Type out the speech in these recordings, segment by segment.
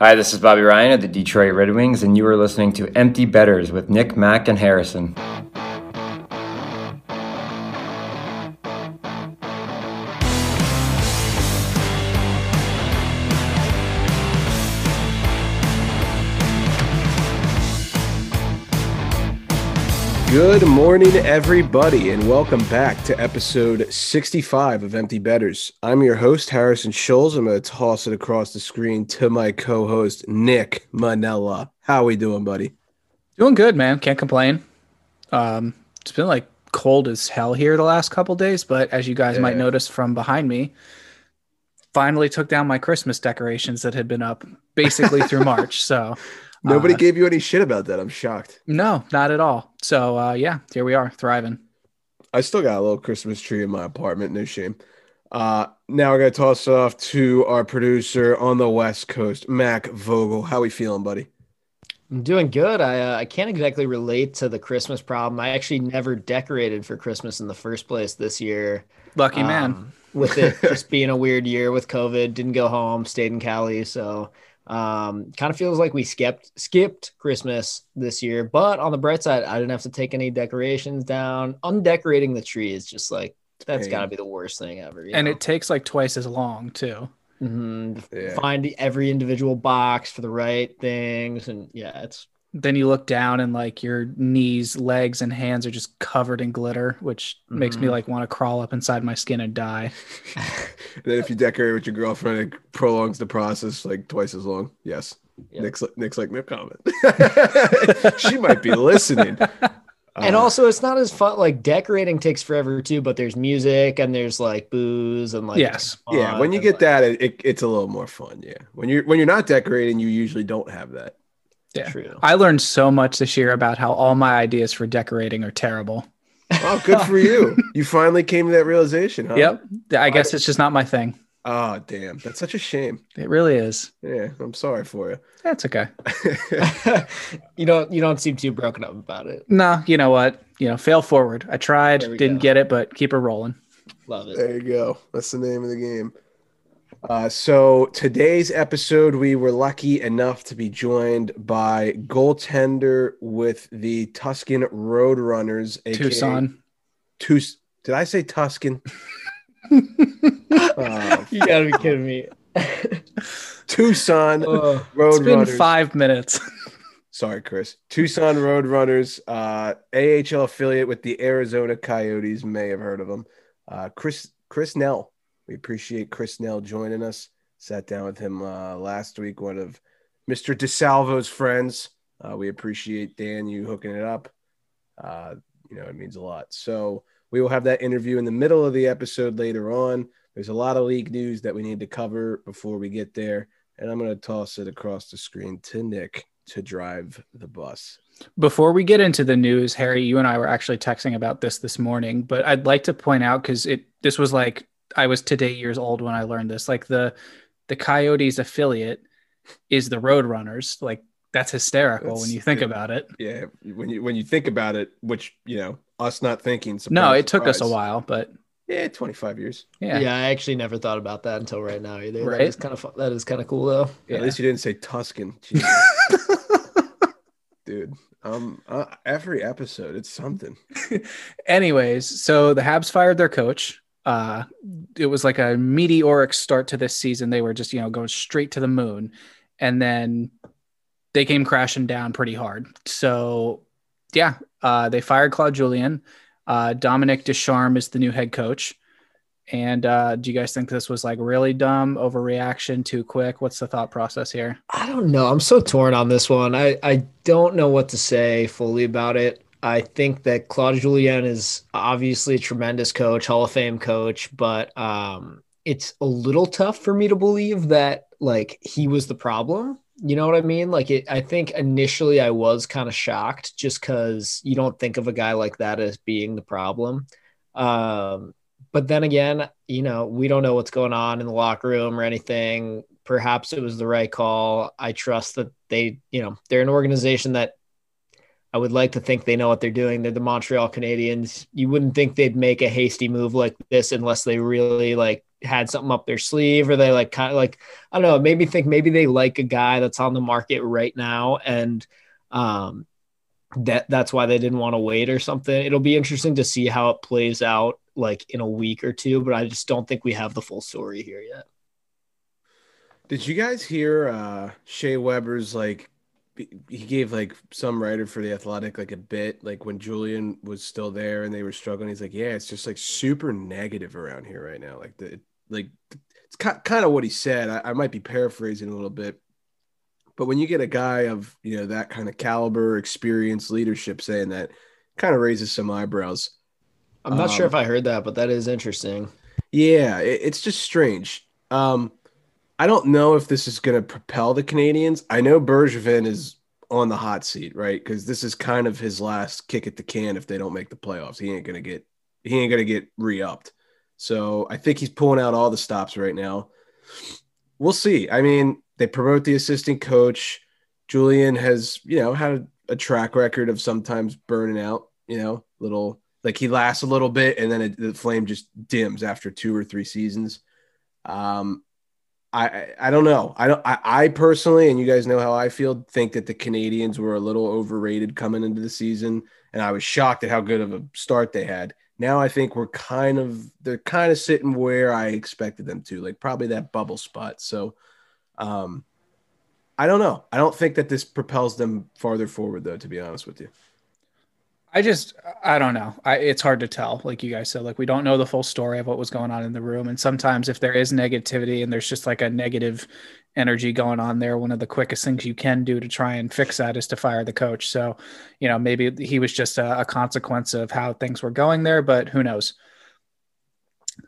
Hi, this is Bobby Ryan of the Detroit Red Wings, and you are listening to Empty Betters with Nick, Mack, and Harrison. Good morning, everybody, and welcome back to episode 65 of Empty Betters. I'm your host, Harrison Scholes. I'm going to toss it across the screen to my co host, Nick Manella. How are we doing, buddy? Doing good, man. Can't complain. Um, it's been like cold as hell here the last couple days, but as you guys Yeah. might notice from behind me, finally took down my Christmas decorations that had been up basically through March. So Nobody uh, gave you any shit about that. I'm shocked. no, not at all. So uh, yeah, here we are, thriving. I still got a little Christmas tree in my apartment. No shame. Uh, now we're going to toss it off to our producer on the West Coast, Mac Vogel. How are we feeling, buddy? I'm doing good. I uh, I can't exactly relate to the Christmas problem. I actually never decorated for Christmas in the first place this year. Lucky man. Um, with it just being a weird year with COVID, didn't go home, stayed in Cali, so um, kind of feels like we skipped skipped Christmas this year. But on the bright side, I didn't have to take any decorations down. Undecorating the tree is just like that's got to be the worst thing ever. you and know? it takes like twice as long too. Mhm. Yeah. find every individual box for the right things, and yeah, it's Then you look down and like your knees, legs, and hands are just covered in glitter, which makes me Mhm. like want to crawl up inside my skin and die. And then if you decorate with your girlfriend, it prolongs the process like twice as long. Yes. Yep. Nick's, Nick's like, no comment. she might be listening. and Uh, also it's not as fun like decorating takes forever too but there's music and there's like booze and like Yes. yeah, when you get like- that, it, it, it's a little more fun. Yeah. When you're when you're not decorating, you usually don't have that. Yeah. true I learned so much this year about how all my ideas for decorating are terrible. Oh, good for you. You finally came to that realization, huh? Yep. I guess it's just not my thing. Oh, damn. That's such a shame. It really is. Yeah, I'm sorry for you. That's okay. you don't you don't seem too broken up about it No, you know what? You know, fail forward. I tried, didn't go. get it, but keep it rolling. love it There you go. That's the name of the game. Uh, so today's episode, we were lucky enough to be joined by goaltender with the Tuscan Roadrunners, aka Tucson. Tus- Did I say Tuscan? Oh, you gotta be kidding me Tucson It's been Roadrunners. five minutes. Sorry, Chris. Tucson Roadrunners, uh, AHL affiliate with the Arizona Coyotes. May have heard of them. Uh, Chris Chris Nell. We appreciate Chris Nell joining us. Sat down with him uh, last week. One of Mr. DeSalvo's friends. Uh, we appreciate Dan you hooking it up. Uh, you know it means a lot. So we will have that interview in the middle of the episode later on. There's a lot of league news that we need to cover before we get there, and I'm going to toss it across the screen to Nick to drive the bus. Before we get into the news, Harry, you and I were actually texting about this this morning, but I'd like to point out because it this was like I was today years old when I learned this. Like the the Coyotes affiliate is the Roadrunners. Like that's hysterical when you think yeah. about it. Yeah, when you when you think about it, which you know, us not thinking. No, surprise, it took us a while, but Yeah, 25 years. yeah. yeah. i actually never thought about that until right now either Right? that is kind of fun. that is kind of cool though Yeah. At least you didn't say Tuscan. Dude, um, uh, every episode, it's something. Anyways, so the Habs fired their coach. Uh, it was like a meteoric start to this season. They were just, you know, going straight to the moon. And then they came crashing down pretty hard. So, yeah, uh, they fired Claude Julien. Uh, Dominique Ducharme is the new head coach. And uh, do you guys think this was like really dumb, overreaction, too quick? What's the thought process here? i don't know i'm so torn on this one i i don't know what to say fully about it i think that claude julien is obviously a tremendous coach hall of fame coach but um it's a little tough for me to believe that like he was the problem. You know what i mean? Like it i think initially i was kind of shocked just because you don't think of a guy like that as being the problem. Um but then again you know we don't know what's going on in the locker room or anything. Perhaps it was the right call. I trust that they you know they're an organization that I would like to think they know what they're doing. They're the Montreal Canadiens. You wouldn't think they'd make a hasty move like this unless they really like had something up their sleeve or they like kind of like I don't know, it made me think maybe they like a guy that's on the market right now and um that that's why they didn't want to wait or something. It'll be interesting to see how it plays out like in a week or two, but I just don't think we have the full story here yet. Did you guys hear uh Shea Weber's like he gave like some writer for the athletic like a bit like when Julien was still there and they were struggling he's like yeah it's just like super negative around here right now. Like the like it's kind of what he said. I, I might be paraphrasing a little bit but when you get a guy of you know that kind of caliber experience leadership saying that kind of raises some eyebrows. I'm not um, sure if I heard that but that is interesting. Yeah it, it's just strange. Um I don't know if this is going to propel the Canadiens. I know Bergevin is on the hot seat, right? Because this is kind of his last kick at the can if they don't make the playoffs. He ain't gonna get he ain't gonna get re-upped. So I think he's pulling out all the stops right now. We'll see. I mean, they promote the assistant coach. Julien has, you know, had a track record of sometimes burning out, you know, little like he lasts a little bit and then it, the flame just dims after two or three seasons. Um, I I don't know. I don't. I, I, personally, and you guys know how I feel, think that the Canadiens were a little overrated coming into the season, and I was shocked at how good of a start they had. Now I think we're kind of they're kind of sitting where I expected them to, like probably that bubble spot. So, um, I don't know. I don't think that this propels them farther forward, though. To be honest with you. I just I don't know. I, it's hard to tell. Like you guys said, like we don't know the full story of what was going on in the room. And sometimes if there is negativity and there's just like a negative energy going on there, one of the quickest things you can do to try and fix that is to fire the coach. So, you know, maybe he was just a, a consequence of how things were going there, but who knows?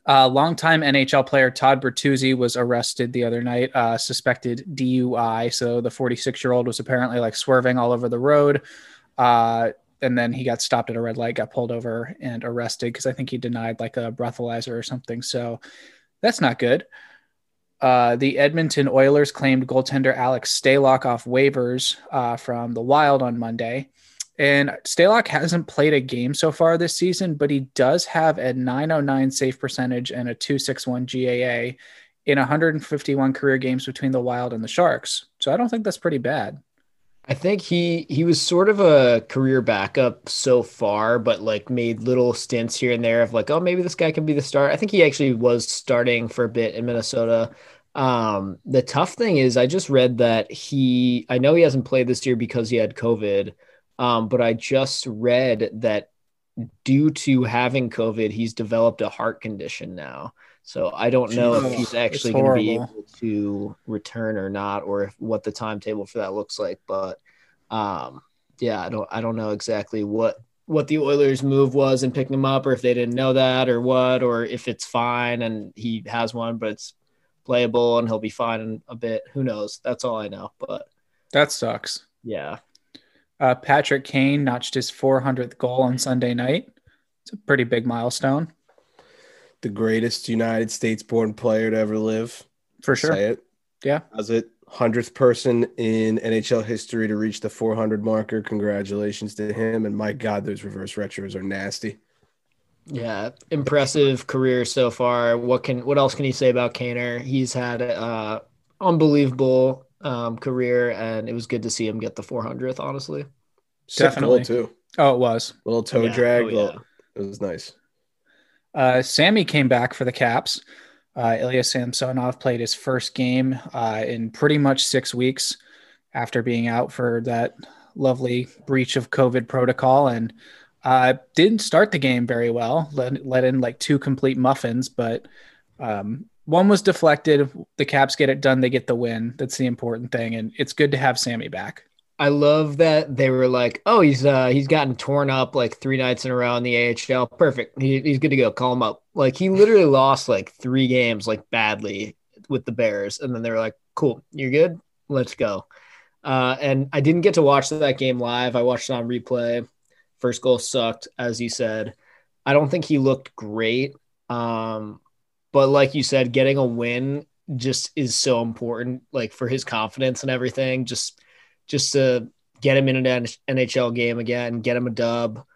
Uh, longtime NHL player Todd Bertuzzi was arrested the other night, uh, suspected DUI. So the 46 year old was apparently like swerving all over the road. Uh, and then he got stopped at a red light, got pulled over and arrested because I think he denied like a breathalyzer or something. So that's not good. Uh, the Edmonton Oilers claimed goaltender Alex Stalock off waivers uh, from the Wild on Monday. And Stalock hasn't played a game so far this season, but he does have a 909 save percentage and a 261 GAA in 151 career games between the Wild and the Sharks. So I don't think that's pretty bad. I think he he was sort of a career backup so far, but like made little stints here and there of like, oh, maybe this guy can be the start. I think he actually was starting for a bit in Minnesota. Um, the tough thing is, I just read that he, I know he hasn't played this year because he had COVID, um, but I just read that due to having COVID, he's developed a heart condition now. So I don't know if he's actually going to be able to return or not, or if, what the timetable for that looks like. But um, yeah, I don't I don't know exactly what what the Oilers' move was in picking him up, or if they didn't know that, or what, or if it's fine and he has one, but it's playable and he'll be fine in a bit. Who knows? That's all I know. But that sucks. Yeah. Uh, Patrick Kane notched his 400th goal on Sunday night. It's a pretty big milestone the greatest United States born player to ever live. For sure. Say it. Yeah. As it? 100th person in NHL history to reach the 400 marker. Congratulations to him. And my God, those reverse retros are nasty. Yeah, impressive career so far. What can what else can you say about Kaner? He's had a unbelievable um, career, and it was good to see him get the 400th. Honestly, Sick Definitely too. Oh, it was a little toe yeah. drag. Oh, yeah. It was nice. Uh, Sammy came back for the Caps. Uh, Ilya Samsonov played his first game uh, in pretty much six weeks after being out for that lovely breach of COVID protocol and uh, didn't start the game very well. Let, let in like two complete muffins, but um, one was deflected. The Caps get it done. They get the win. That's the important thing. And it's good to have Sammy back. I love that they were like, "Oh, he's uh he's gotten torn up like three nights in a row in the AHL. Perfect. He, he's good to go. Call him up." Like he literally lost like three games like badly with the Bears, and then they were like, "Cool, you're good. Let's go." Uh, and I didn't get to watch that game live. I watched it on replay. First goal sucked, as you said. I don't think he looked great. Um, but like you said, getting a win just is so important, like for his confidence and everything. Just just to get him in an NHL game again, get him a dub.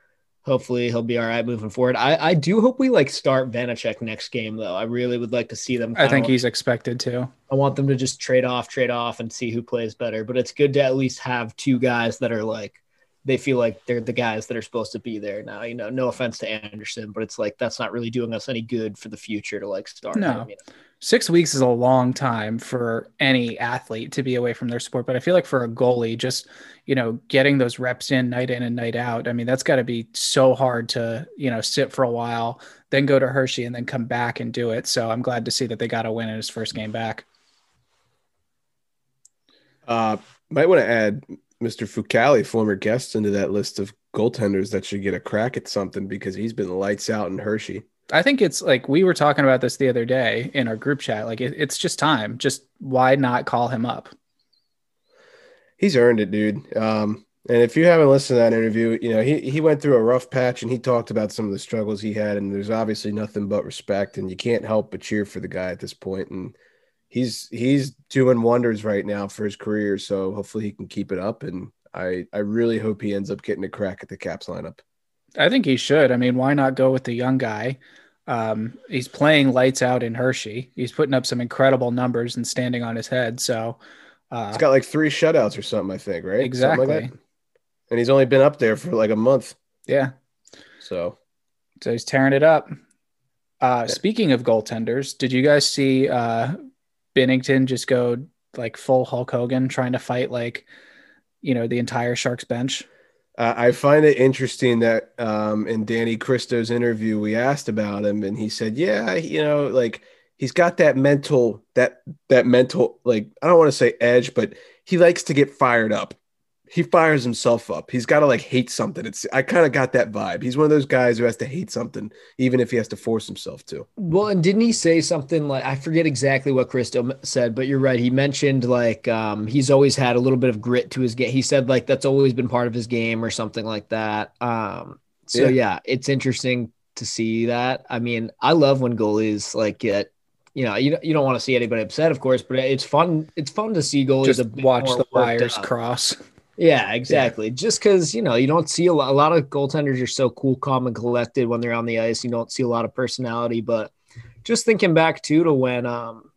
hopefully he'll be all right moving forward. I, I do hope we like start Vanecek next game though. I really would like to see them. I think kinda- he's expected to. I want them to just trade off, trade off, and see who plays better. But it's good to at least have two guys that are like they feel like they're the guys that are supposed to be there now. You know, no offense to Anderson, but it's like that's not really doing us any good for the future to like start. No. him, you know? Six weeks is a long time for any athlete to be away from their sport, but I feel like for a goalie, just you know, getting those reps in night in and night out. I mean, that's got to be so hard to you know sit for a while, then go to Hershey, and then come back and do it. So I'm glad to see that they got a win in his first game back. Uh, might want to add Mr. Fucale, former guest, into that list of goaltenders that should get a crack at something because he's been lights out in Hershey. I think it's like we were talking about this the other day in our group chat. Like it, it's just time. Just why not call him up? He's earned it, dude. Um, and if you haven't listened to that interview, you know he he went through a rough patch and he talked about some of the struggles he had. And there's obviously nothing but respect, and you can't help but cheer for the guy at this point. And he's he's doing wonders right now for his career. So hopefully he can keep it up. And I I really hope he ends up getting a crack at the Caps lineup. I think he should. I mean, why not go with the young guy? Um, he's playing lights out in Hershey. He's putting up some incredible numbers and standing on his head. So, uh, He's got like three shutouts or something, I think, right? Exactly. like. And he's only been up there for like a month. yeah, So so he's tearing it up. Uh, speaking of goaltenders, did you guys see uh, Binnington just go like full Hulk Hogan trying to fight like, you know, the entire Sharks bench? uh, I find it interesting that um, in Danny Kristo's interview, we asked about him, and he said, "Yeah, you know, like he's got that mental that that mental like I don't want to say edge, but he likes to get fired up. He fires himself up. He's got to like hate something. It's I kind of got that vibe. He's one of those guys who has to hate something, even if he has to force himself to. Well, and didn't he say something like I forget exactly what Kristo said, but you're right. He mentioned like um, he's always had a little bit of grit to his game. He said like that's always been part of his game or something like that. Um, so Yeah. yeah. it's interesting to see that. I mean, I love when goalies like get. You know, you, you don't want to see anybody upset, of course, but it's fun. It's fun to see goalies Just a bit watch more the wires cross. Yeah, exactly. Just because you know you don't see a lot, a lot of goaltenders are so cool, calm, and collected when they're on the ice. You don't see a lot of personality. But just thinking back too to when, um,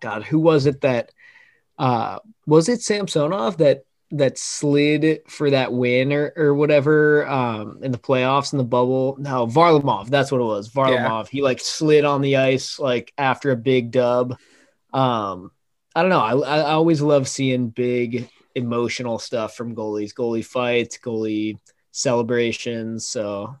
God, who was it that uh, was it Samsonov that that slid for that win or or whatever um, in the playoffs in the bubble? No, Varlamov. That's what it was. Varlamov. He like slid on the ice like after a big dub. Um, I don't know. I I always love seeing big emotional stuff from goalies, goalie fights, goalie celebrations. So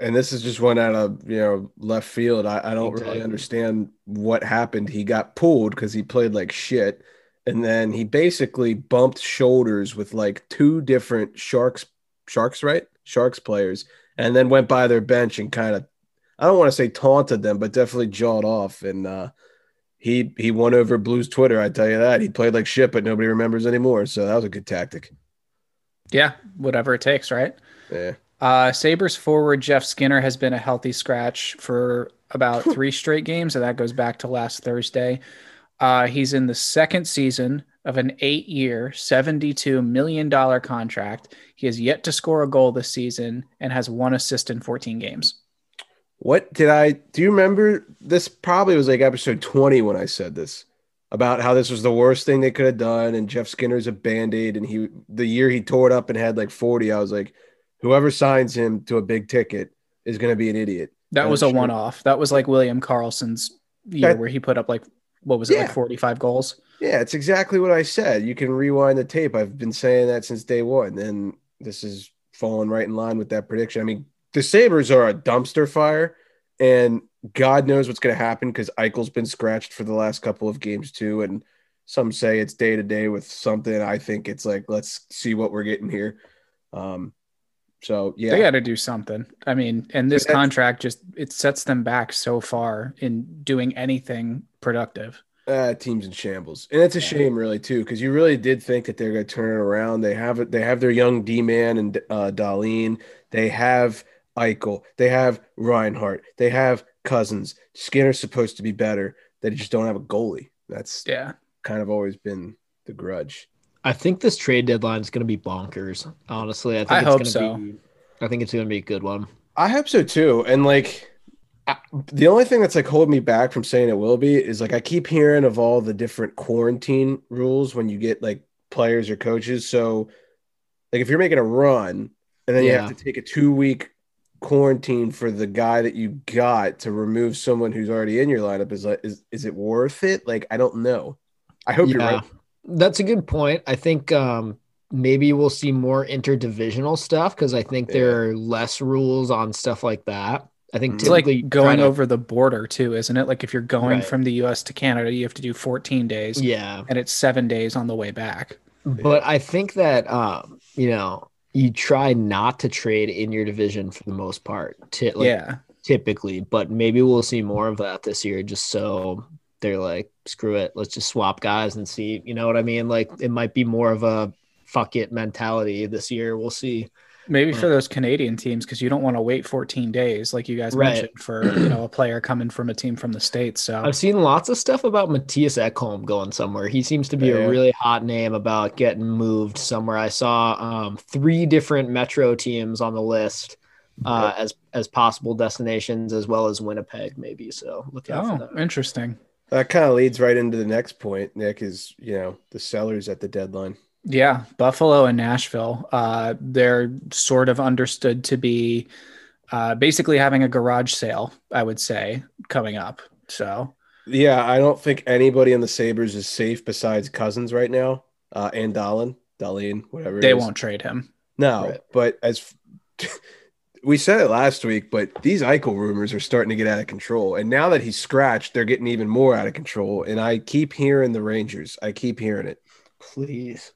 And this is just one out of you know left field. I, I don't Exactly. really understand what happened. He got pulled because he played like shit, and then he basically bumped shoulders with like two different sharks, sharks, right? Sharks players, and then went by their bench and kind of, I don't want to say taunted them, but definitely jawed off. And uh, he he won over Blues Twitter. I tell you that he played like shit, but nobody remembers anymore. So that was a good tactic. Yeah, whatever it takes, right? Yeah. Uh, Sabres forward Jeff Skinner has been a healthy scratch for about three straight games, and that goes back to last Thursday. Uh, he's in the second season of an eight year, $72 million contract. He has yet to score a goal this season and has one assist in 14 games. What did I do? You remember this? Probably was like episode 20 when I said this about how this was the worst thing they could have done. And Jeff Skinner's a band aid. And he, the year he tore it up and had like 40, I was like, whoever signs him to a big ticket is going to be an idiot. That I'm was a sure. one off. That was like William Karlsson's year That- where he put up like, what was it, Yeah. like 45 goals? Yeah, it's exactly what I said. You can rewind the tape. I've been saying that since day one. And this is falling right in line with that prediction. I mean, the Sabres are a dumpster fire, and God knows what's going to happen because Eichel's been scratched for the last couple of games too. And some say it's day to day with something. I think it's like, let's see what we're getting here. Um, so yeah, They got to do something. I mean, and this contract just it sets them back so far in doing anything productive. uh, teams in shambles, and it's a Yeah. shame, really, too, because you really did think that they're going to turn it around. They have it. They have their young D man and uh, Darlene. They have Eichel. They have Reinhart. They have Cozens. Skinner's supposed to be better. They just don't have a goalie. That's Yeah. kind of always been the grudge. I think this trade deadline is going to be bonkers. Honestly, I think I it's hope going to so. be. I think it's going to be a good one. I hope so too. And like, I, the only thing that's like holding me back from saying it will be is like I keep hearing of all the different quarantine rules when you get like players or coaches. So, like, if you're making a run and then you have to take a two week quarantine for the guy that you got to remove someone who's already in your lineup, is like, is is it worth it? Like, I don't know. I hope you're right. That's a good point. I think um, maybe we'll see more interdivisional stuff because I think there are less rules on stuff like that. I think It's like going to- over the border too, isn't it? Like if you're going Right. from the US to Canada, you have to do 14 days Yeah, and it's seven days on the way back. but I think that um, you know you try not to trade in your division for the most part. Ti- like, yeah. typically, but maybe we'll see more of that this year just so they're like, screw it, let's just swap guys and see. You know what I mean? Like it might be more of a fuck it mentality this year. We'll see. Maybe for those Canadian teams, because you don't want to wait 14 days, like you guys Right. mentioned, for you know a player coming from a team from the states. So I've seen lots of stuff about Mattias Ekholm going somewhere. He seems to be Yeah. a really hot name about getting moved somewhere. I saw um, three different Metro teams on the list uh, as as possible destinations, as well as Winnipeg, maybe. So look out for oh, that. interesting. That kind of leads right into the next point, Nick, is you know, the sellers at the deadline. Yeah, Buffalo and Nashville. Uh, they're sort of understood to be uh, basically having a garage sale, I would say, coming up. So Yeah, I don't think anybody in the Sabres is safe besides Cozens right now, uh, and Dahlin, Darlene, whatever. it they is. won't trade him. No, Right. but as we said it last week, but these Eichel rumors are starting to get out of control, and now that he's scratched, they're getting even more out of control. And I keep hearing the Rangers. I keep hearing it. Please,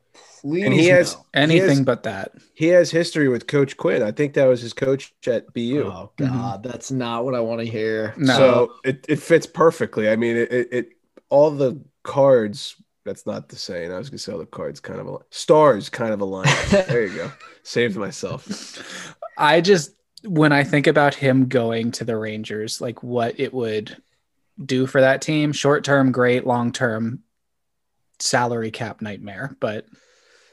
please. And he has no. Anything he has, but that. he has history with Coach Quinn. I think that was his coach at BU. Oh God, that's not what I want to hear. No. So it, it fits perfectly. I mean, it, it, it all the cards. That's not the saying. I was gonna say all the cards kind of al- stars kind of align. there you go. Saved myself. I just when I think about him going to the Rangers, like what it would do for that team, short term great, long term salary cap nightmare. But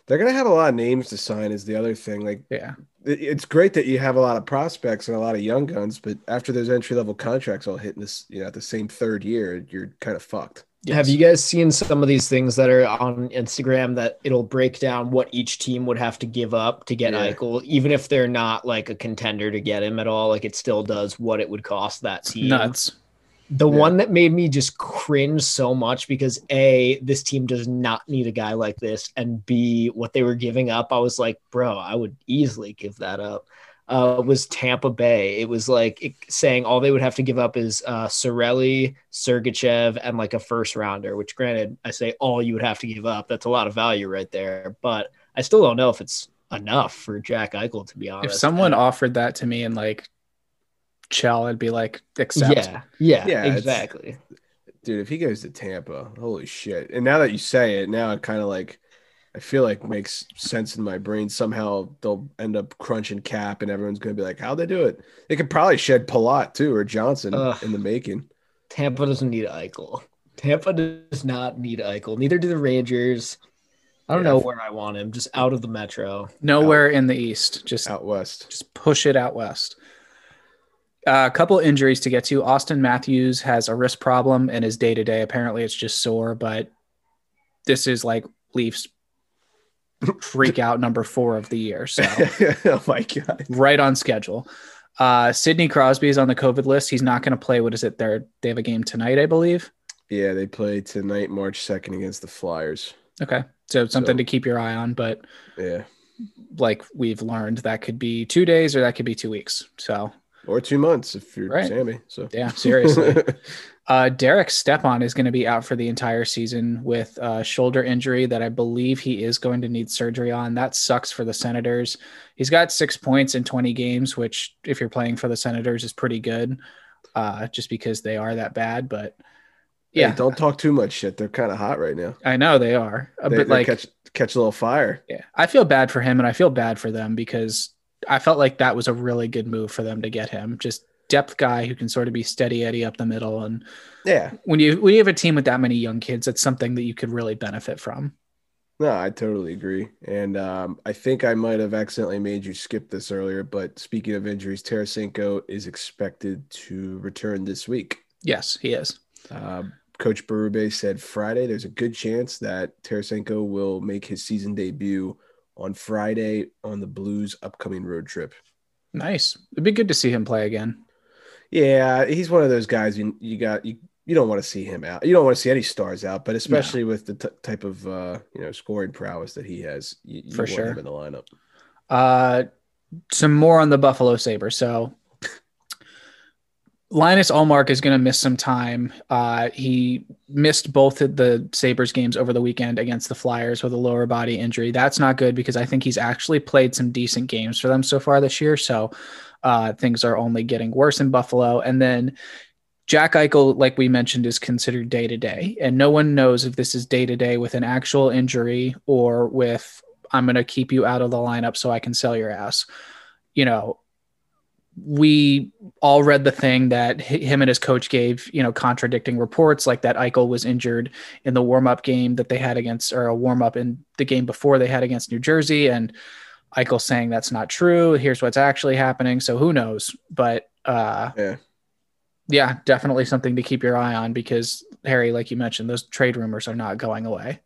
They're gonna have a lot of names to sign. Is the other thing. Like yeah, it's great that you have a lot of prospects and a lot of young guns, but after those entry level contracts all hitting this, you know, at the same third year, you're kind of fucked. Have you guys seen some of these things that are on Instagram that it'll break down what each team would have to give up to get Yeah. Eichel, even if they're not like a contender to get him at all? Like it still does what it would cost that team. nuts? The Yeah. one that made me just cringe so much because A, this team does not need a guy like this, and B, what they were giving up, I was like, bro, I would easily give that up. Uh, was Tampa Bay. It was like it, saying all they would have to give up is uh, Cirelli, Sergachev, and like a first rounder. Which, granted, I say all you would have to give up. That's a lot of value right there. But I still don't know if it's enough for Jack Eichel to be honest. If someone And- offered that to me and like Chell, I'd be like, accept. yeah, yeah, Yeah, exactly. Dude, if he goes to Tampa, holy shit. And now that you say it, now it kind of like I feel like makes sense in my brain. Somehow they'll end up crunching cap and everyone's gonna be like, How'd they do it? They could probably shed Palat too or Johnson Ugh. in the making. Tampa doesn't need Eichel. Tampa does not need Eichel. Neither do the Rangers. I don't Yeah. know where I want him. Just out of the metro. Nowhere in the East. Just Out west. just push it out west. Uh, a couple injuries to get to. Auston Matthews has a wrist problem in his day to day. Apparently, it's just sore, but this is like Leafs freak out number four of the year. So oh my god. right on schedule. Uh, Sidney Crosby is on the COVID list. He's not going to play. What is it? They're, they have a game tonight, I believe. Yeah, they play tonight, March 2nd against the Flyers. Okay. So something So- to keep your eye on. But Yeah. like we've learned, that could be two days or that could be two weeks. So Or two months if you're Right. Sammy. So yeah, seriously. Uh, Derek Stepan is going to be out for the entire season with a shoulder injury that I believe he is going to need surgery on. That sucks for the Senators. He's got six points in 20 games, which, if you're playing for the Senators, is pretty good uh, just because they are that bad. But yeah, yeah, don't talk too much shit. They're kind of hot right now. I know they are. Uh, They, but like, catch catch a little fire. yeah, I feel bad for him and I feel bad for them because I felt like that was a really good move for them to get him. Just depth guy who can sort of be steady Eddie up the middle and Yeah. when you when you have a team with that many young kids, it's something that you could really benefit from. No, I totally agree. And um, I think I might have accidentally made you skip this earlier, but speaking of injuries, Tarasenko is expected to return this week. Yes, he is. Uh, Coach Berube said Friday there's a good chance that Tarasenko will make his season debut on Friday on the Blues' upcoming road trip. Nice. It'd be good to see him play again. Yeah, he's one of those guys you, you got you you don't want to see him out. You don't want to see any stars out, but especially no. with the t- type of uh, you know scoring prowess that he has, you, you for sure him in the lineup. Uh, some more on the Buffalo Sabres. So Linus Ullmark is going to miss some time. Uh, he missed both of the Sabres games over the weekend against the Flyers with a lower body injury. That's not good because I think he's actually played some decent games for them so far this year. So uh, things are only getting worse in Buffalo. And then Jack Eichel, like we mentioned, is considered day to day, and no one knows if this is day to day with an actual injury or with I'm going to keep you out of the lineup so I can sell your ass. You know, we all read the thing that him and his coach gave, you know, contradicting reports like that Eichel was injured in the warm up game that they had against, or a warm up in the game before they had against New Jersey. And Eichel saying that's not true. Here's what's actually happening. So who knows? But, uh, yeah yeah, definitely something to keep your eye on because Harry, like you mentioned, those trade rumors are not going away.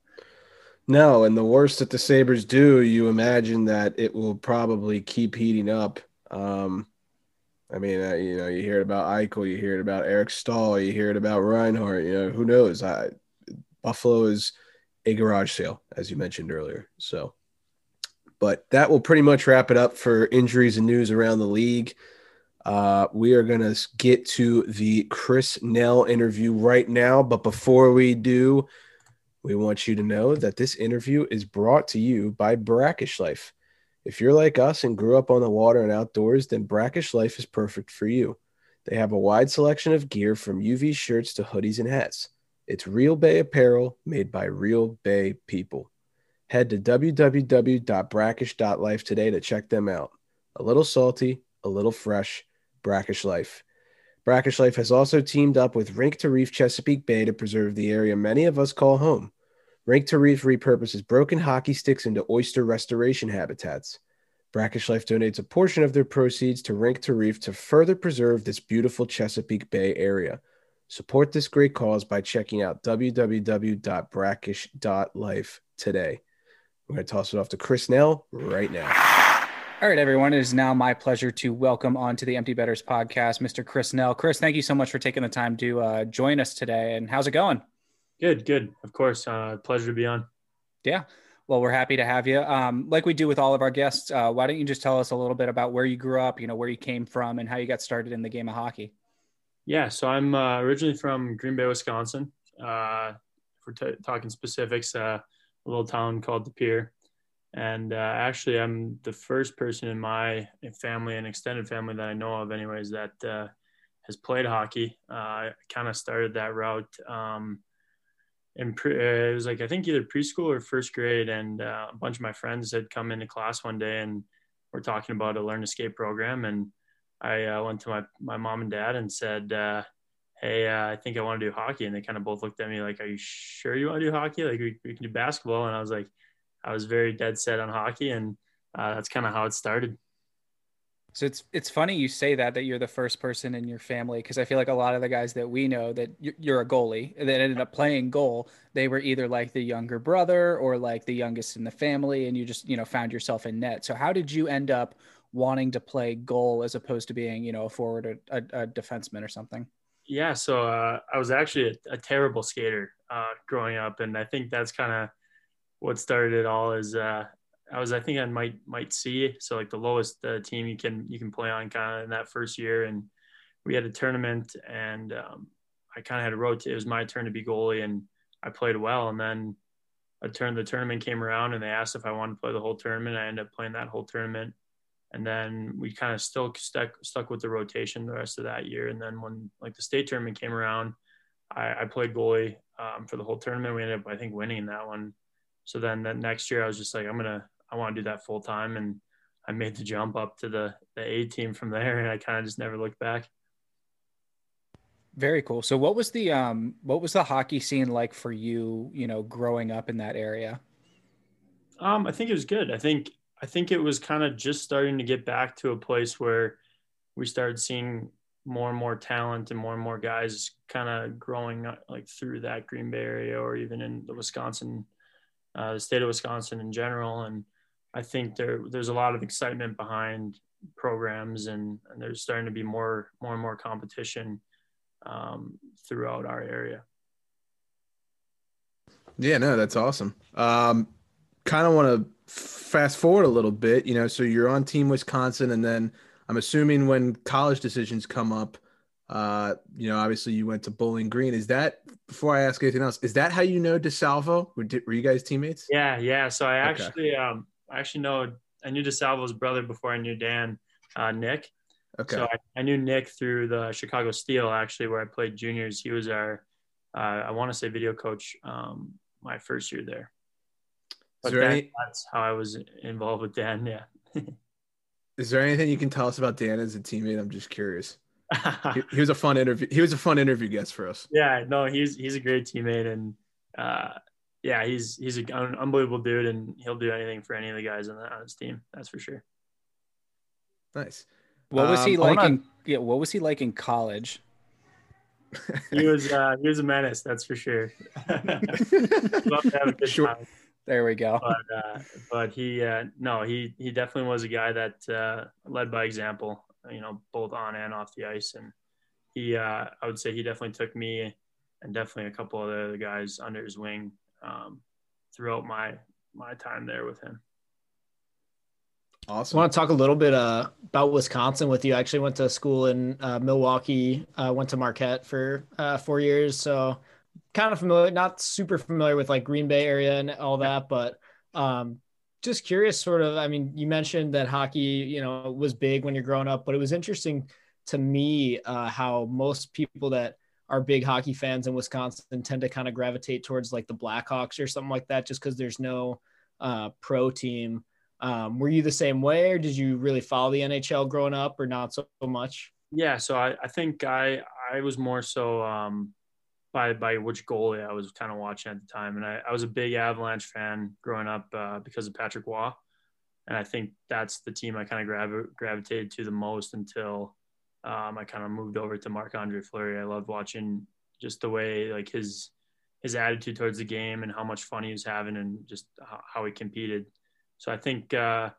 No, and the worst that the Sabres do, you imagine that it will probably keep heating up. Um, I mean, uh, you know, you hear it about Eichel, you hear it about Eric Staal, you hear it about Reinhart. You know, who knows? I, Buffalo is a garage sale, as you mentioned earlier. So, but that will pretty much wrap it up for injuries and news around the league. Uh, we are going to get to the Chris Nell interview right now. But before we do, we want you to know that this interview is brought to you by Brackish Life. If you're like us and grew up on the water and outdoors, then Brackish Life is perfect for you. They have a wide selection of gear from UV shirts to hoodies and hats. It's Real Bay apparel made by Real Bay people. Head to www.brackish.life today to check them out. A little salty, a little fresh Brackish Life. Brackish Life has also teamed up with Rink to Reef Chesapeake Bay to preserve the area many of us call home. Rink to Reef repurposes broken hockey sticks into oyster restoration habitats. Brackish Life donates a portion of their proceeds to Rink to Reef to further preserve this beautiful Chesapeake Bay area. Support this great cause by checking out www.brackish.life today. We're going to toss it off to Chris Nell right now. All right, everyone. It is now my pleasure to welcome on to the Empty Betters podcast, Mr. Chris Nell. Chris, thank you so much for taking the time to uh, join us today. And how's it going? Good, good. Of course. Uh, pleasure to be on. Yeah. Well, we're happy to have you. Um, like we do with all of our guests, uh, why don't you just tell us a little bit about where you grew up, you know, where you came from, and how you got started in the game of hockey? Yeah. So I'm uh, originally from Green Bay, Wisconsin. Uh, if we're t- talking specifics, uh, a little town called De Pere. And uh, actually, I'm the first person in my family and extended family that I know of, anyways, that uh, has played hockey. Uh, I kind of started that route. Um, in pre- uh, it was like I think either preschool or first grade, and uh, a bunch of my friends had come into class one day and we're talking about a learn skate program, and I uh, went to my my mom and dad and said, "Hey, I think I want to do hockey," and they kind of both looked at me like, "Are you sure you want to do hockey? Like we, we can do basketball?" And I was like I was very dead set on hockey, and uh, that's kind of how it started. So it's it's funny you say that that you're the first person in your family because I feel like a lot of the guys that we know that you're a goalie that ended up playing goal, they were either like the younger brother or like the youngest in the family, and you just you know found yourself in net. So how did you end up wanting to play goal as opposed to being you know a forward or a, a defenseman or something? Yeah, so uh, I was actually a, a terrible skater uh, growing up, and I think that's kind of what started it all is uh, I was I think I might might see so like the lowest uh, team you can you can play on kind of in that first year and we had a tournament and um, I kind of had a rotate. It was my turn to be goalie and I played well and then a turn the tournament came around and they asked if I wanted to play the whole tournament. I ended up playing that whole tournament and then we kind of still stuck stuck with the rotation the rest of that year and then when like the state tournament came around I, I played goalie um, for the whole tournament. We ended up I think winning that one so then that next year I was just like, I'm gonna I want to do that full time, and I made the jump up to the the A team from there, and I kind of just never looked back. Very cool. So what was the um what was the hockey scene like for you? You know, growing up in that area. Um, I think it was good. I think I think it was kind of just starting to get back to a place where we started seeing more and more talent and more and more guys kind of growing up, like through that Green Bay area or even in the Wisconsin, uh, the state of Wisconsin in general. And I think there there's a lot of excitement behind programs and, and there's starting to be more more and more competition um, throughout our area. Yeah, no, that's awesome. Um, kind of want to fast forward a little bit, you know, so you're on Team Wisconsin, and then I'm assuming when college decisions come up, uh, you know, obviously you went to Bowling Green. Is that before I ask anything else? Is that how you know DeSalvo? Were, were you guys teammates? Yeah, yeah. So I actually, okay. um, I actually know I knew DeSalvo's brother before I knew Dan, uh, Nick. Okay. So I, I, knew Nick through the Chicago Steel, actually, where I played juniors. He was our, uh, I want to say, video coach um, my first year there. But that, any... that's how I was involved with Dan. Yeah. Is there anything you can tell us about Dan as a teammate? I'm just curious. he, he, was a fun interview. He was a fun interview guest for us. Yeah, no, he's he's a great teammate, and uh, yeah, he's he's an unbelievable dude, and he'll do anything for any of the guys on, the, on his team. That's for sure. Nice. What was he um, like in yeah? What was he like in college? he was uh, he was a menace, that's for sure. Love to have a good sure. time. There we go. But uh, but he uh, no he he definitely was a guy that uh, led by example. You know, both on and off the ice, and he uh, I would say he definitely took me and definitely a couple of the other guys under his wing um, throughout my my time there with him. Awesome. I want to talk a little bit uh, about Wisconsin with you. I actually went to school in uh, Milwaukee, uh, went to Marquette for uh, four years. So kind of familiar, not super familiar with like Green Bay area and all that, but um, just curious sort of, I mean, you mentioned that hockey, you know, was big when you're growing up, but it was interesting to me uh, how most people that are big hockey fans in Wisconsin tend to kind of gravitate towards like the Blackhawks or something like that, just because there's no uh, pro team. Um, were you the same way, or did you really follow the NHL growing up, or not so much? Yeah, so I, I think I I was more so um, by by which goalie I was kind of watching at the time, and I, I was a big Avalanche fan growing up uh, because of Patrick Roy, and I think that's the team I kind of gravi- gravitated to the most until um, I kind of moved over to Marc Andre Fleury. I loved watching just the way like his his attitude towards the game and how much fun he was having, and just how, he competed so I think uh,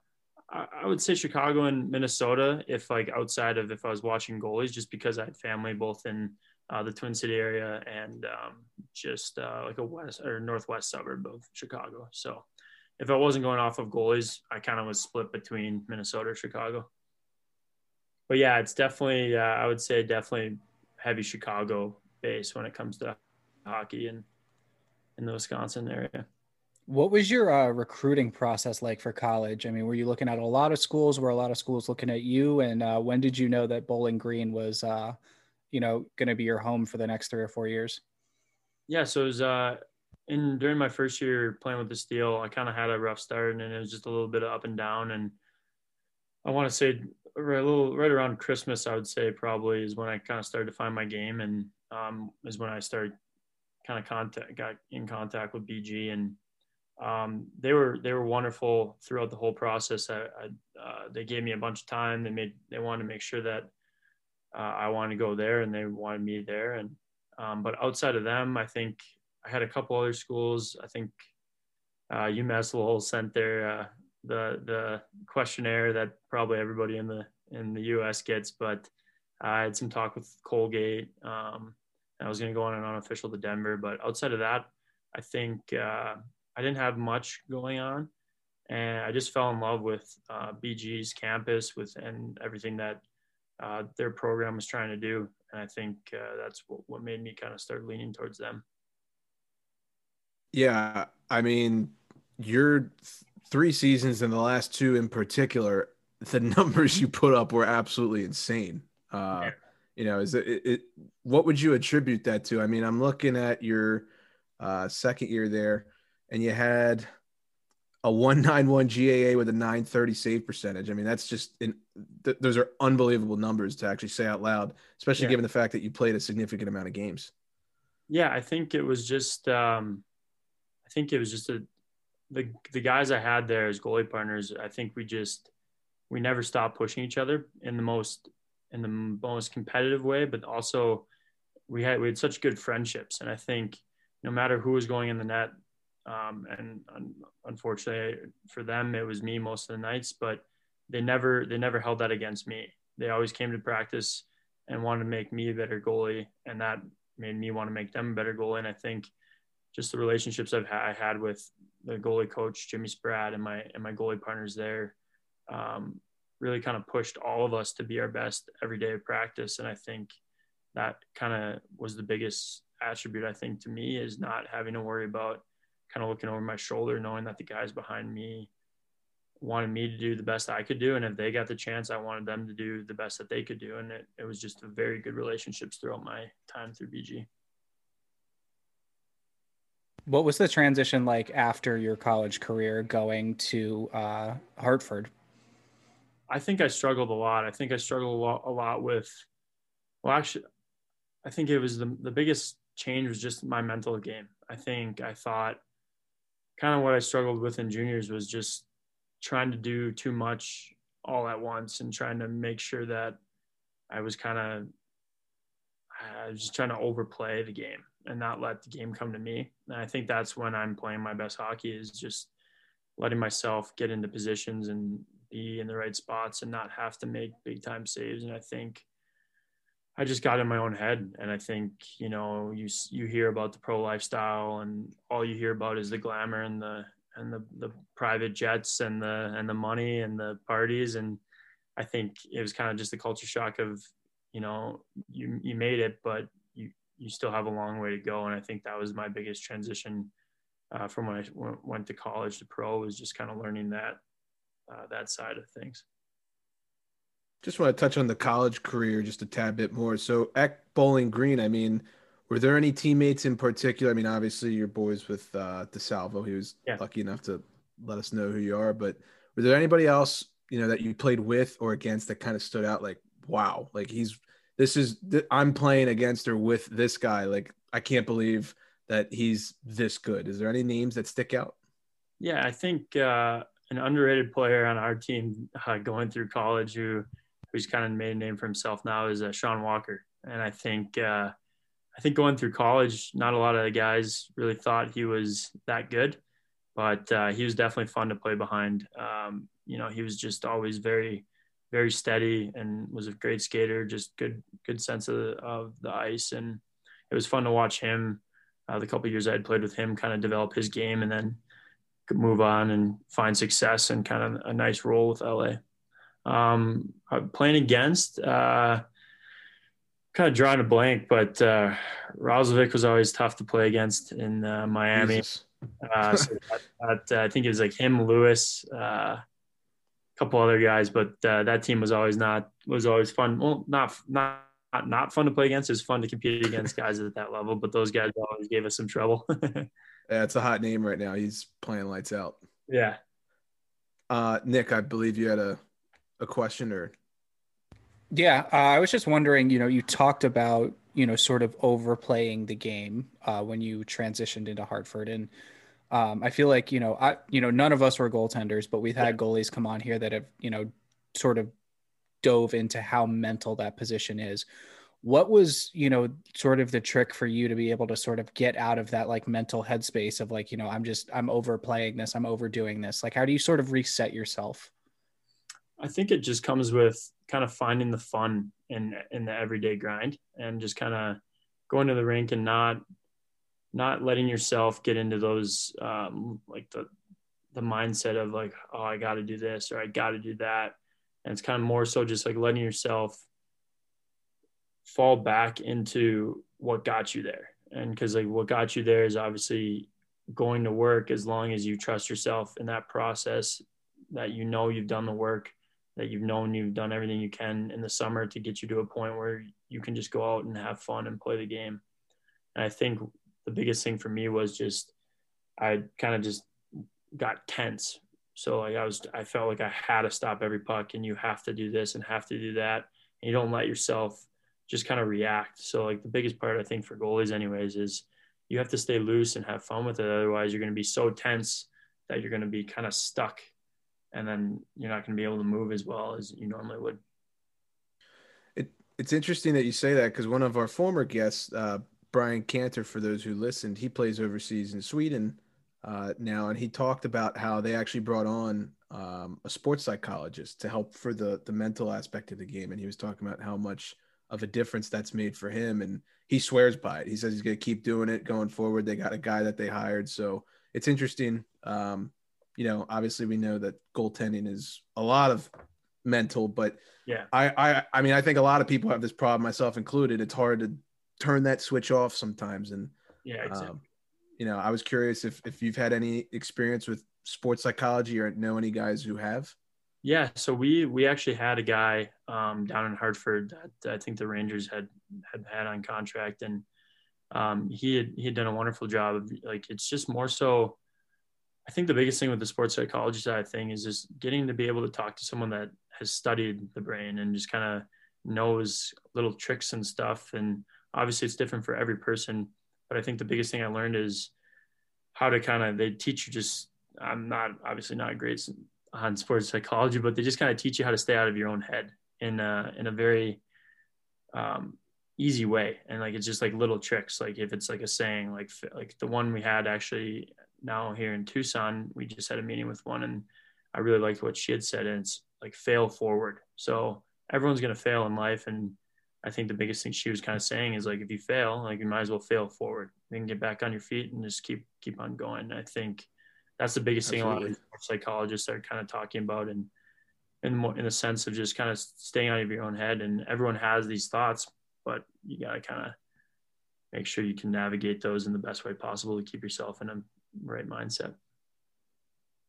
I would say Chicago and Minnesota, if like outside of if I was watching goalies, just because I had family both in uh, the Twin City area and um, just uh, like a west or northwest suburb of Chicago. So if I wasn't going off of goalies, I kind of was split between Minnesota or Chicago. But yeah, it's definitely uh, I would say definitely heavy Chicago base when it comes to hockey and in the Wisconsin area. What was your uh, recruiting process like for college? I mean, were you looking at a lot of schools? Were a lot of schools looking at you? And uh, when did you know that Bowling Green was, uh, you know, going to be your home for the next three or four years? Yeah, so it was uh, in during my first year playing with the Steel. I kind of had a rough start, and it was just a little bit of up and down. And I want to say right, a little right around Christmas, I would say probably is when I kind of started to find my game, and um, is when I started kind of contact got in contact with BG and um, they were they were wonderful throughout the whole process. I, I, uh, they gave me a bunch of time. They made they wanted to make sure that uh, I wanted to go there, and they wanted me there. And um, but outside of them, I think I had a couple other schools. I think uh, UMass Lowell sent their uh, the the questionnaire that probably everybody in the in the U.S. gets. But I had some talk with Colgate. Um, I was going to go on an unofficial to Denver, but outside of that, I think uh, I didn't have much going on, and I just fell in love with uh, BG's campus with and everything that uh, their program was trying to do. And I think uh, that's what, what made me kind of start leaning towards them. Yeah, I mean, your three seasons and the last two in particular, the numbers you put up were absolutely insane. Uh, yeah. You know, is it, it, what would you attribute that to? I mean, I'm looking at your uh, second year there and you had a 191 GAA with a 930 save percentage. I mean, that's just in, th- those are unbelievable numbers to actually say out loud, especially yeah. given the fact that you played a significant amount of games. Yeah, I think it was just um, I think it was just a the the guys I had there as goalie partners, I think we just we never stopped pushing each other in the most in the most competitive way, but also we had we had such good friendships, and I think no matter who was going in the net, um, and unfortunately for them it was me most of the nights, but they never they never held that against me. They always came to practice and wanted to make me a better goalie, and that made me want to make them a better goalie. And I think just the relationships I've ha- I had with the goalie coach Jimmy Spratt and my and my goalie partners there um, really kind of pushed all of us to be our best every day of practice. And I think that kind of was the biggest attribute I think to me is not having to worry about kind of looking over my shoulder, knowing that the guys behind me wanted me to do the best I could do. And if they got the chance, I wanted them to do the best that they could do. And it, it was just a very good relationships throughout my time through BG. What was the transition like after your college career going to uh, Hartford? I think I struggled a lot. I think I struggled a lot, a lot with, well, actually, I think it was the, the biggest change was just my mental game. I think I thought kind of what I struggled with in juniors was just trying to do too much all at once and trying to make sure that I was kind of I was just trying to overplay the game and not let the game come to me. And I think that's when I'm playing my best hockey is just letting myself get into positions and be in the right spots and not have to make big time saves. And I think I just got in my own head. And I think, you know, you, you hear about the pro lifestyle and all you hear about is the glamour and the, and the, the private jets and the, and the money and the parties. And I think it was kind of just the culture shock of, you know, you, you made it, but you, still have a long way to go. And I think that was my biggest transition uh, from when I went to college to pro was just kind of learning that uh, that side of things. Just want to touch on the college career just a tad bit more. So at Bowling Green, I mean, were there any teammates in particular? I mean, obviously your boys with uh, DeSalvo, he was yeah. lucky enough to let us know who you are. But were there anybody else, you know, that you played with or against that kind of stood out? Like, wow, like he's this is I'm playing against or with this guy. Like, I can't believe that he's this good. Is there any names that stick out? Yeah, I think uh, an underrated player on our team uh, going through college who who's kind of made a name for himself now is uh, Sean Walker. And I think uh, I think going through college, not a lot of the guys really thought he was that good, but uh, he was definitely fun to play behind. Um, you know, he was just always very very steady and was a great skater, just good good sense of the, of the ice, and it was fun to watch him. Uh, the couple years I had played with him, kind of develop his game, and then move on and find success and kind of a nice role with LA. Um, playing against, uh, kind of drawing a blank, but uh, Roslovic was always tough to play against in uh, Miami. uh, so that, that, uh, I think it was like him, Lewis, uh, couple other guys, but uh, that team was always not was always fun. Well, not not not, not fun to play against. It was fun to compete against guys at that level, but those guys always gave us some trouble. Yeah, it's a hot name right now. He's playing lights out. Yeah. Uh, Nick, I believe you had a, a question or. Yeah, uh, I was just wondering. You know, you talked about you know sort of overplaying the game uh, when you transitioned into Hartford, and um, I feel like you know, I you know, none of us were goaltenders, but we've had goalies come on here that have you know sort of dove into how mental that position is. What was you know sort of the trick for you to be able to sort of get out of that like mental headspace of like you know i'm just i'm overplaying this i'm overdoing this? Like how do you sort of reset yourself? I think it just comes with kind of finding the fun in in the everyday grind and just kind of going to the rink and not not letting yourself get into those um like the the mindset of like oh i got to do this or i got to do that and it's kind of more so just like letting yourself fall back into what got you there. And because like what got you there is obviously going to work as long as you trust yourself in that process that you know you've done the work that you've known you've done everything you can in the summer to get you to a point where you can just go out and have fun and play the game. And I think the biggest thing for me was just I kind of just got tense. So like I was I felt like I had to stop every puck and you have to do this and have to do that. And you don't let yourself just kind of react. So like the biggest part I think for goalies anyways is you have to stay loose and have fun with it. Otherwise you're going to be so tense that you're going to be kind of stuck and then you're not going to be able to move as well as you normally would. It, it's interesting that you say that because one of our former guests, uh, Brian Cantor, for those who listened, he plays overseas in Sweden uh, now, and he talked about how they actually brought on um, a sports psychologist to help for the the mental aspect of the game, and he was talking about how much of a difference that's made for him, and he swears by it. He says he's going to keep doing it going forward. They got a guy that they hired, so it's interesting. Um, you know, obviously we know that goaltending is a lot of mental, but yeah, I, I, I mean, I think a lot of people have this problem, myself included. It's hard to turn that switch off sometimes, and yeah, exactly. Um, you know, I was curious if if you've had any experience with sports psychology or know any guys who have. Yeah, so we we actually had a guy um, down in Hartford that I think the Rangers had had had on contract, and um, he had he had done a wonderful job. Of, like it's just more so. I think the biggest thing with the sports psychology side of thing is just getting to be able to talk to someone that has studied the brain and just kind of knows little tricks and stuff. And obviously, it's different for every person. But I think the biggest thing I learned is how to kind of they teach you just. I'm not obviously not great on sports psychology, but they just kind of teach you how to stay out of your own head in a, in a very um, easy way. And like, it's just like little tricks. Like if it's like a saying, like, like the one we had actually now here in Tucson, we just had a meeting with one and I really liked what she had said. And it's like fail forward. So everyone's going to fail in life. And I think the biggest thing she was kind of saying is like, if you fail, like you might as well fail forward. You can get back on your feet and just keep, keep on going. I think that's the biggest Absolutely. thing a lot of psychologists are kind of talking about and in more in the sense of just kind of staying out of your own head and everyone has these thoughts but you got to kind of make sure you can navigate those in the best way possible to keep yourself in a right mindset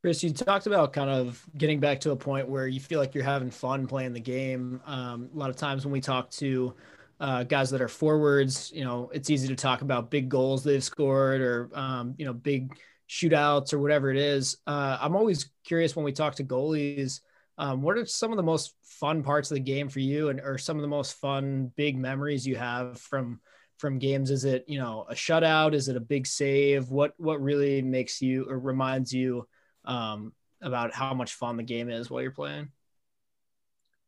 Chris, you talked about kind of getting back to a point where you feel like you're having fun playing the game. Um, a lot of times when we talk to uh, guys that are forwards, you know, it's easy to talk about big goals they've scored or, um, you know, big shootouts or whatever it is. Uh, I'm always curious when we talk to goalies, um, what are some of the most fun parts of the game for you, and or some of the most fun big memories you have from from games? Is it you know a shutout? Is it a big save? What what really makes you or reminds you um, about how much fun the game is while you're playing?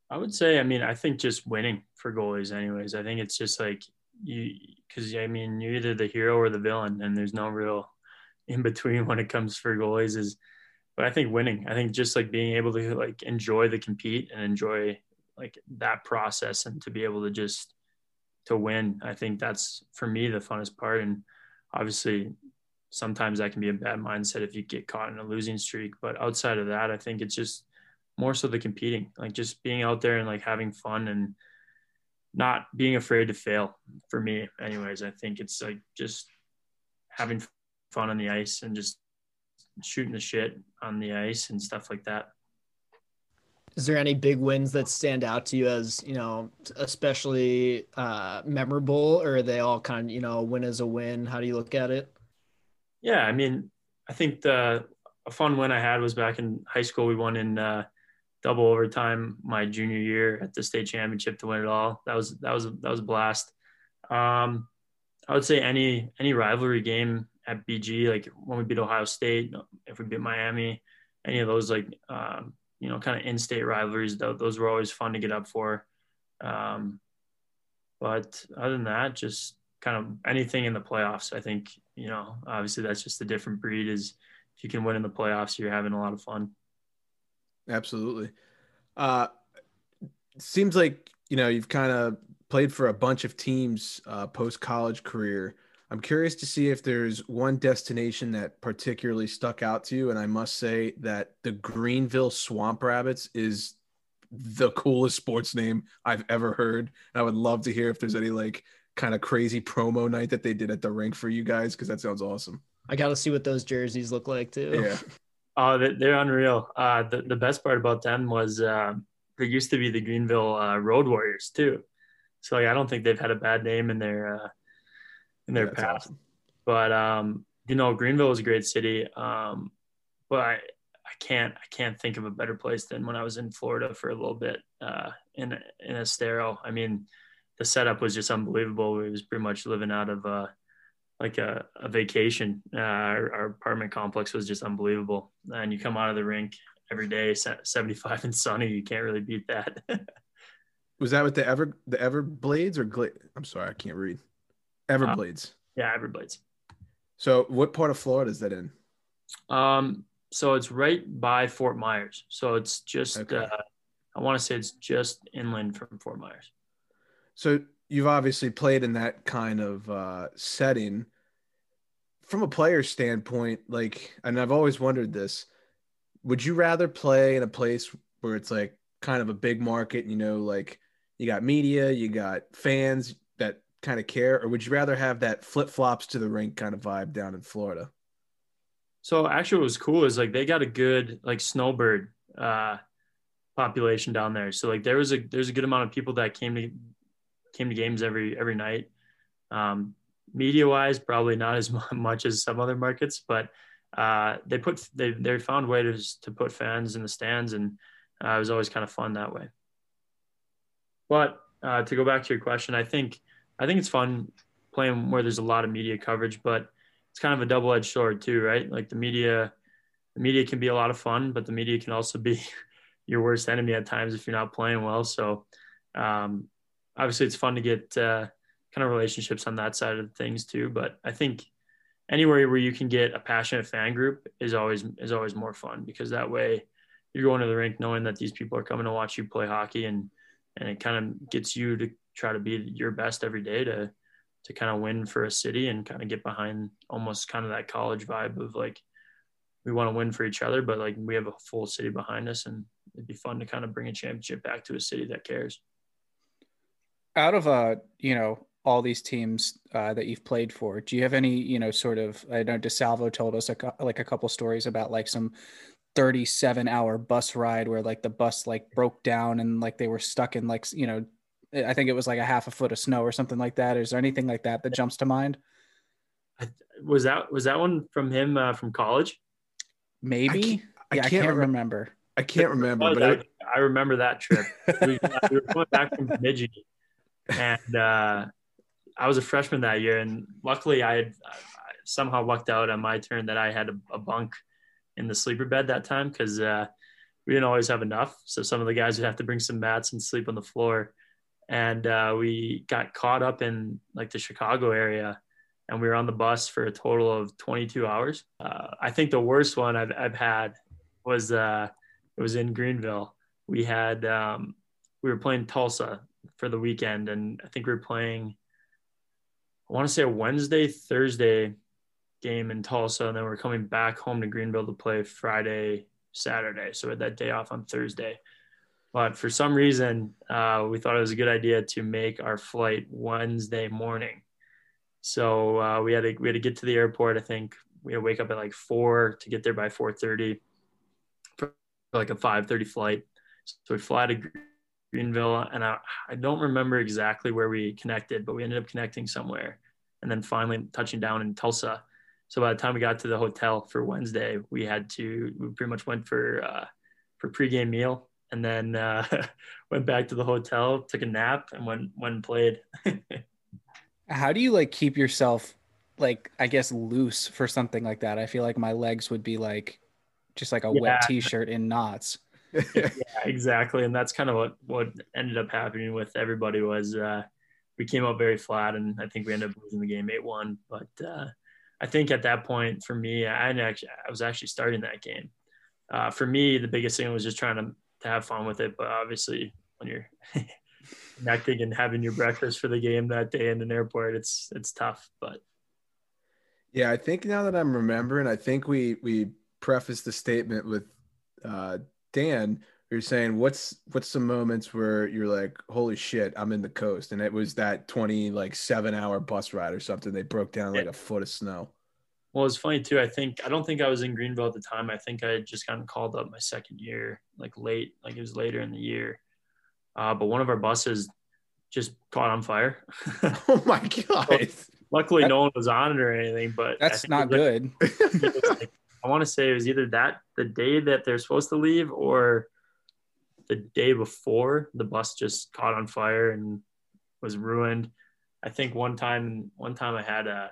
I would say, I mean, I think just winning for goalies, anyways. I think it's just like you, because I mean, you're either the hero or the villain, and there's no real in between when it comes for goalies is but I think winning. I think just like being able to like enjoy the compete and enjoy like that process and to be able to just to win. I think that's for me the funnest part. And obviously sometimes that can be a bad mindset if you get caught in a losing streak. But outside of that, I think it's just more so the competing, like just being out there and like having fun and not being afraid to fail for me anyways. I think it's like just having fun on the ice and just shooting the shit on the ice and stuff like that. Is there any big wins that stand out to you as you know, especially uh, memorable, or are they all kind of you know, win as a win? How do you look at it? Yeah, I mean, I think the a fun win I had was back in high school. We won in uh, double overtime my junior year at the state championship to win it all. That was that was that was a blast. Um, I would say any any rivalry game at BG, like when we beat Ohio State, if we beat Miami, any of those like um, you know kind of in-state rivalries, those were always fun to get up for. Um, but other than that, just kind of anything in the playoffs. I think you know obviously that's just a different breed. Is if you can win in the playoffs, you're having a lot of fun. Absolutely. Uh, seems like you know you've kind of played for a bunch of teams uh, post college career. I'm curious to see if there's one destination that particularly stuck out to you. And I must say that the Greenville Swamp Rabbits is the coolest sports name I've ever heard. And I would love to hear if there's any like kind of crazy promo night that they did at the rink for you guys because that sounds awesome. I got to see what those jerseys look like too. Yeah. Oh, they're unreal. Uh, the, the best part about them was uh, they used to be the Greenville uh, Road Warriors too. So like, I don't think they've had a bad name in their uh, in their yeah, past. Awesome. But um, you know, Greenville is a great city. Um, but I, I can't I can't think of a better place than when I was in Florida for a little bit uh, in in Estero. I mean, the setup was just unbelievable. We was pretty much living out of a, like a, a vacation. Uh, our, our, apartment complex was just unbelievable. And you come out of the rink every day, 75 and sunny. You can't really beat that. was that with the Ever the Everblades or Gla- I'm sorry, I can't read. Everblades. Uh, yeah, Everblades. So, what part of Florida is that in? Um, so it's right by Fort Myers. So it's just, okay. uh, I want to say it's just inland from Fort Myers. So you've obviously played in that kind of uh, setting. From a player standpoint, like, and I've always wondered this: Would you rather play in a place where it's like kind of a big market? You know, like you got media, you got fans that kind of care, or would you rather have that flip flops to the rink kind of vibe down in Florida? So actually, what was cool is like they got a good like snowbird uh, population down there. So like there was a there's a good amount of people that came to came to games every every night. Um, media wise, probably not as much as some other markets, but uh, they put they they found ways to put fans in the stands, and uh, it was always kind of fun that way. But uh, to go back to your question, I think I think it's fun playing where there's a lot of media coverage, but it's kind of a double edged sword too, right? Like the media, the media can be a lot of fun, but the media can also be your worst enemy at times if you're not playing well. So um, obviously it's fun to get uh, kind of relationships on that side of things too. But I think anywhere where you can get a passionate fan group is always is always more fun because that way you're going to the rink knowing that these people are coming to watch you play hockey and and it kind of gets you to try to be your best every day to to kind of win for a city and kind of get behind almost kind of that college vibe of like we want to win for each other but like we have a full city behind us and it'd be fun to kind of bring a championship back to a city that cares out of uh you know all these teams uh, that you've played for do you have any you know sort of i know desalvo told us a, like a couple stories about like some 37 hour bus ride where like the bus like broke down and like they were stuck in like you know i think it was like a half a foot of snow or something like that. Is there anything like that that jumps to mind? Was that was that one from him uh, from college? Maybe? I yeah, I can't, remember. I can't remember, but I, I remember that trip. we, we, were going back from Bemidji, and uh, I was a freshman that year, and luckily I had I somehow lucked out on my turn that I had a, a bunk in the sleeper bed that time because uh, we didn't always have enough. So some of the guys would have to bring some mats and sleep on the floor, and uh, we got caught up in like the Chicago area. And we were on the bus for a total of 22 hours. Uh, I think the worst one I've, I've had was uh, it was in Greenville. We had um, we were playing Tulsa for the weekend, and I think we are playing. I want to say a Wednesday Thursday game in Tulsa, and then we're coming back home to Greenville to play Friday Saturday. So we had that day off on Thursday. But for some reason, uh, we thought it was a good idea to make our flight Wednesday morning. So uh, we had to we had to get to the airport. I think we had to wake up at like four to get there by four thirty for like a 5:30 flight. So we fly to Greenville, and I, I don't remember exactly where we connected, but we ended up connecting somewhere, and then finally touching down in Tulsa. So by the time we got to the hotel for Wednesday, we had to we pretty much went for uh, for pregame meal, and then uh, went back to the hotel, took a nap, and went went and played. How do you like keep yourself like I guess loose for something like that? I feel like my legs would be like just like a yeah. wet t-shirt in knots. yeah, exactly. And that's kind of what, what ended up happening with everybody was uh, we came out very flat and I think we ended up losing the game 8-1. But uh, I think at that point for me, I actually, I was actually starting that game. Uh, for me, the biggest thing was just trying to, to have fun with it. But obviously when you're connecting and having your breakfast for the game that day in an airport, it's, it's tough, but yeah, I think now that I'm remembering, I think we, we preface the statement with uh, Dan. You're saying what's what's some moments where you're like, holy shit, I'm in the coast, and it was that 20 like seven hour bus ride or something. They broke down like a foot of snow. Well, it's funny too. I think I don't think I was in Greenville at the time. I think I had just gotten called up my second year, like late, like it was later in the year. Uh, but one of our buses just caught on fire. oh my god! So, luckily, that, no one was on it or anything. But that's not good. Like, I want to say it was either that the day that they're supposed to leave or the day before the bus just caught on fire and was ruined. I think one time, one time I had a,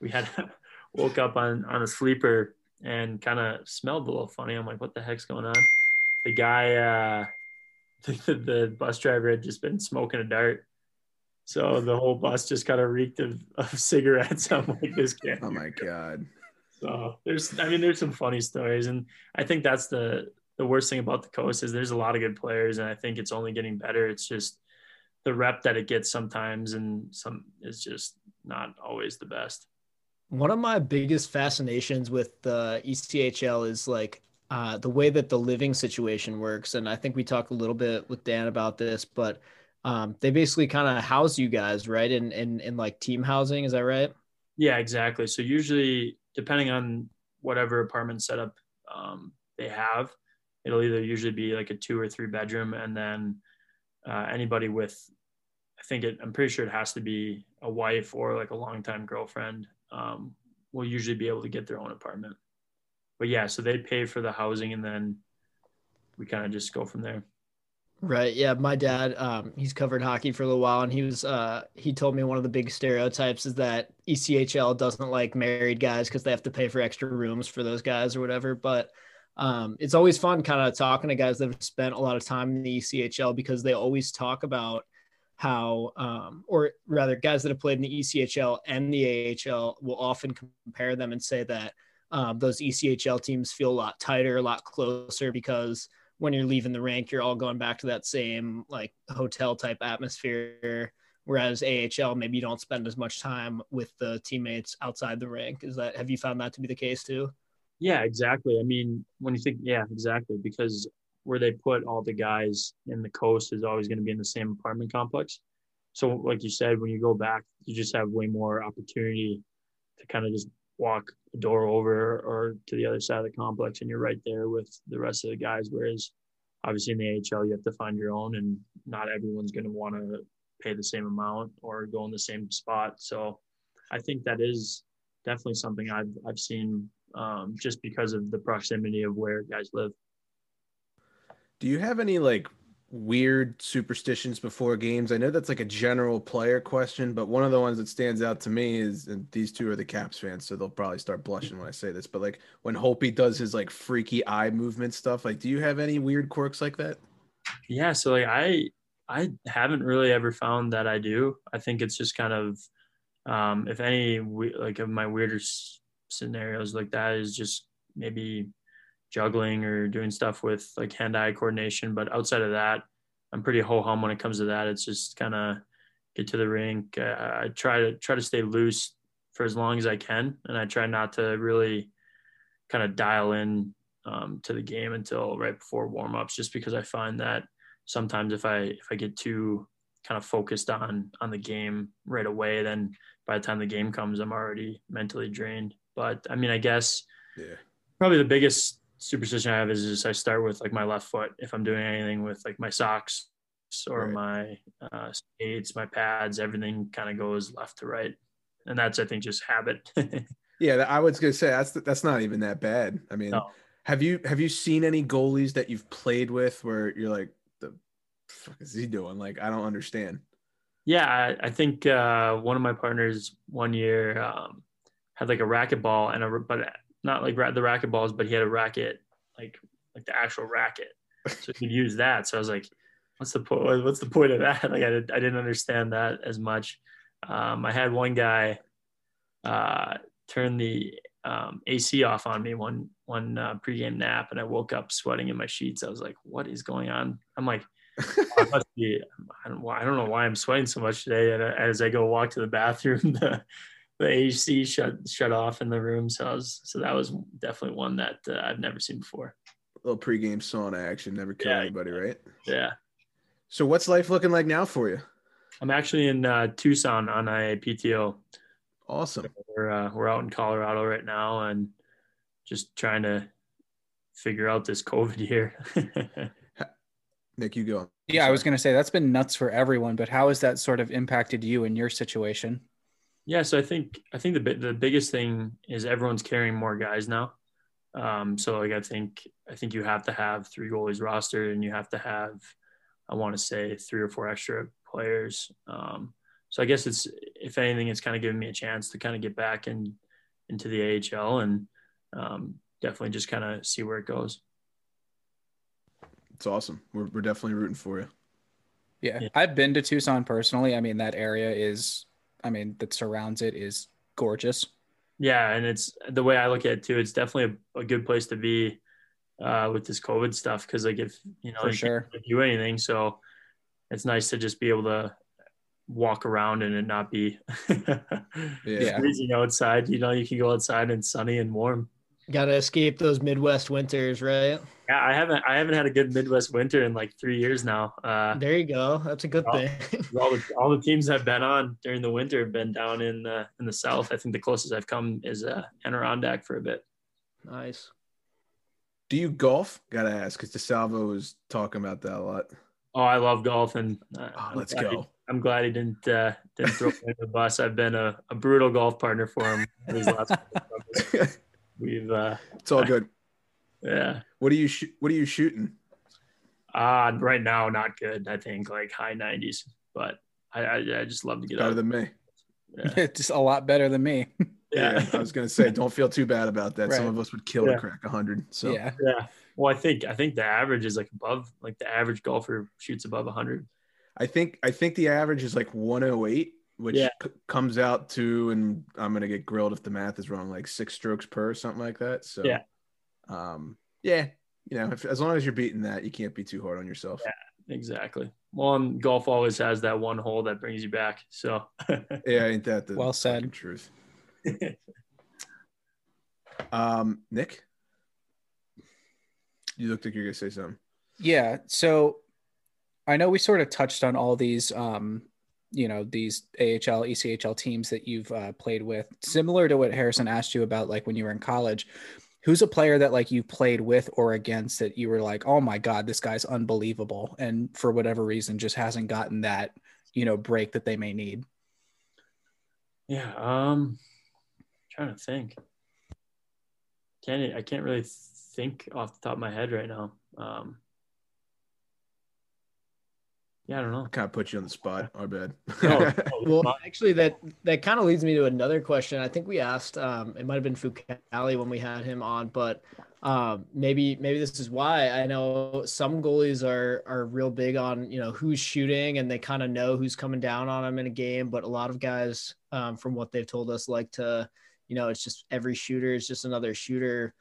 we had woke up on on a sleeper and kind of smelled a little funny. I'm like, what the heck's going on? The guy, uh, the, the bus driver had just been smoking a dart. So the whole bus just kind of reeked of, of cigarettes. I'm like, this can't. Oh my god. So there's, I mean, there's some funny stories, and I think that's the the worst thing about the coast is there's a lot of good players, and I think it's only getting better. It's just the rep that it gets sometimes, and some is just not always the best. One of my biggest fascinations with the ECHL is like uh, the way that the living situation works, and I think we talked a little bit with Dan about this, but um, they basically kind of house you guys, right? In, in in like team housing, is that right? Yeah, exactly. So usually, depending on whatever apartment setup um, they have, it'll either usually be like a two or three bedroom, and then uh, anybody with, I think it, I'm pretty sure it has to be a wife or like a longtime girlfriend um, will usually be able to get their own apartment. But yeah, so they pay for the housing, and then we kind of just go from there. Right. Yeah. My dad, um, he's covered hockey for a little while, and he was, uh, he told me one of the big stereotypes is that ECHL doesn't like married guys because they have to pay for extra rooms for those guys or whatever. But um, it's always fun kind of talking to guys that have spent a lot of time in the ECHL because they always talk about how, um, or rather, guys that have played in the ECHL and the AHL will often compare them and say that um, those ECHL teams feel a lot tighter, a lot closer because when you're leaving the rank, you're all going back to that same like hotel type atmosphere. Whereas AHL, maybe you don't spend as much time with the teammates outside the rank. Is that have you found that to be the case too? Yeah, exactly. I mean, when you think, yeah, exactly, because where they put all the guys in the coast is always going to be in the same apartment complex. So, like you said, when you go back, you just have way more opportunity to kind of just walk the door over or to the other side of the complex and you're right there with the rest of the guys. Whereas obviously in the AHL, you have to find your own and not everyone's going to want to pay the same amount or go in the same spot. So I think that is definitely something I've, I've seen um, just because of the proximity of where guys live. Do you have any like weird superstitions before games? I know that's like a general player question, but one of the ones that stands out to me is and these two are the Caps fans, so they'll probably start blushing when I say this. But like when Holtby does his like freaky eye movement stuff, like do you have any weird quirks like that? Yeah, so like I I haven't really ever found that I do. I think it's just kind of um, if any like of my weirder scenarios like that is just maybe juggling or doing stuff with like hand-eye coordination. But outside of that, I'm pretty ho hum when it comes to that. It's just kind of get to the rink. Uh, I try to try to stay loose for as long as I can, and I try not to really kind of dial in um, to the game until right before warm-ups, just because I find that sometimes if I if I get too kind of focused on on the game right away, then by the time the game comes, I'm already mentally drained. But I mean, I guess yeah. probably the biggest superstition I have is just I start with like my left foot if I'm doing anything with like my socks or right. my uh, skates, my pads, everything kind of goes left to right, and that's I think just habit. yeah, I was gonna say that's that's not even that bad. I mean, no. have you have you seen any goalies that you've played with where you're like, the fuck is he doing? Like, I don't understand. Yeah, I, I think uh, one of my partners one year um, had like a racquetball and a but not like the racket balls, but he had a racket, like like the actual racket, so he could use that. So I was like, what's the point? What's the point of that? Like I, did, I didn't understand that as much. Um, I had one guy uh, turn the um, AC off on me one one uh, pregame nap, and I woke up sweating in my sheets. I was like, "What is going on?" I'm like, I, must be, I, don't, I don't know why I'm sweating so much today. And as I go walk to the bathroom, the the AC shut shut off in the room. So I was so that was definitely one that uh, I've never seen before. A little pregame sauna action never kill yeah, anybody, right? Yeah. So what's life looking like now for you? I'm actually in uh, Tucson on a PTO. Awesome. So we're uh, we're out in Colorado right now and just trying to figure out this COVID year. Nick, you go. Yeah, I was going to say that's been nuts for everyone, but how has that sort of impacted you in your situation? Yeah, so I think I think the the biggest thing is everyone's carrying more guys now. Um, so like I think I think you have to have three goalies rostered, and you have to have I want to say three or four extra players. Um, so I guess it's if anything, it's kind of giving me a chance to kind of get back in into the AHL and um, definitely just kind of see where it goes. It's awesome. We're we're definitely rooting for you. Yeah. Yeah. I've been to Tucson personally. I mean, that area is, I mean, that surrounds it is gorgeous. Yeah, and it's the way I look at it too. It's definitely a, a good place to be uh, with this COVID stuff because like if you know For you sure. can't do anything, so it's nice to just be able to walk around and it not be Yeah. freezing outside. You know, you can go outside and sunny and warm. Got to escape those Midwest winters, right? Yeah, I haven't I haven't had a good Midwest winter in like three years now. Uh, There you go. That's a good Oh. thing. all the all the teams I've been on during the winter have been down in the in the south. I think the closest I've come is uh, Adirondack for a bit. nice. Do you golf? Gotta ask because DeSalvo was talking about that a lot. Oh, I love golf, and uh, Oh, I'm let's glad he- go. I'm glad he didn't uh, didn't throw me under the bus. I've been a, a brutal golf partner for him these last. couple of summers. We've uh, it's all good. yeah. What are you sh- What are you shooting? Uh, right now, not good. I think like high 90s, but I, I, I just love to get Better out. than me. Yeah. just a lot better than me. Yeah, I was gonna say, don't feel too bad about that. Some of us would kill Yeah. to crack hundred. So yeah. Yeah. Well, I think I think the average is like above, like the average golfer shoots above 100. I think I think the average is like 108, which Yeah. c- comes out to, and I'm gonna get grilled if the math is wrong, like six strokes per, something like that. So Yeah. um, yeah, you know, if, as long as you're beating that, you can't be too hard on yourself. Exactly. Well, and golf always has that one hole that brings you back. So Yeah, ain't that the Well said. truth? Um, Nick, you looked like you're gonna say something. Yeah. So I know we sort of touched on all these, um, you know, these AHL, ECHL teams that you've uh, played with, similar to what Harrison asked you about, like when you were in college. Who's a player that like you played with or against that you were like, oh my god, this guy's unbelievable, and for whatever reason just hasn't gotten that, you know, break that they may need. yeah. Um, trying to think. Can't I can't really think off the top of my head right now. Um, yeah, I don't know. Kind of put you on the spot. Our bad. No, Well, actually, that that kind of leads me to another question. I think we asked. Um, it might have been Fucale when we had him on, but um, maybe maybe this is why. I know some goalies are are real big on you know who's shooting and they kind of know who's coming down on them in a game. But a lot of guys, um, from what they've told us, like to you know it's just every shooter is just another shooter.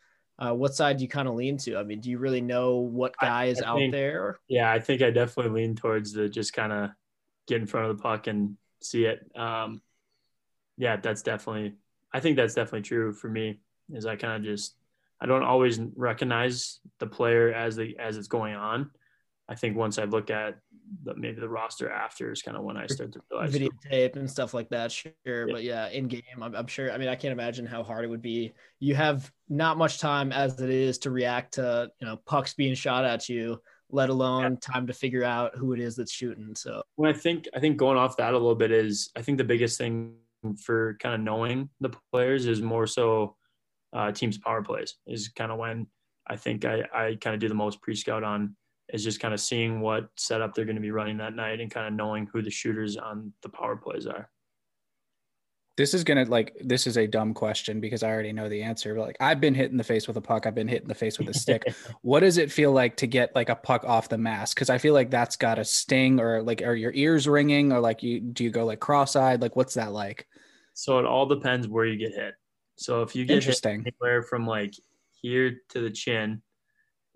Uh, what side do you kind of lean to? I mean, do you really know what guy is I out think- there? Yeah, I think I definitely lean towards the just kind of get in front of the puck and see it. Um, yeah, that's definitely. I think that's definitely true for me. Is I kind of just I don't always recognize the player as the as it's going on. I think once I look at the, maybe the roster after is kind of when I start to realize. videotape and stuff like that. Sure, but yeah, in game, I'm, I'm sure. I mean, I can't imagine how hard it would be. You have not much time as it is to react to you know pucks being shot at you, let alone time to figure out who it is that's shooting. So Well, I think I think going off that a little bit is I think the biggest thing for kind of knowing the players is more so uh, teams power plays is kind of when I think I, I kind of do the most pre scout on is just kind of seeing what setup they're going to be running that night and kind of knowing who the shooters on the power plays are. This is gonna like this is a dumb question because I already know the answer. But like I've been hit in the face with a puck, I've been hit in the face with a stick. what does it feel like to get like a puck off the mask? Because I feel like that's got a sting, or like are your ears ringing, or like you do you go like cross-eyed? Like what's that like? So it all depends where you get hit. So if you get hit Interesting. anywhere from like here to the chin,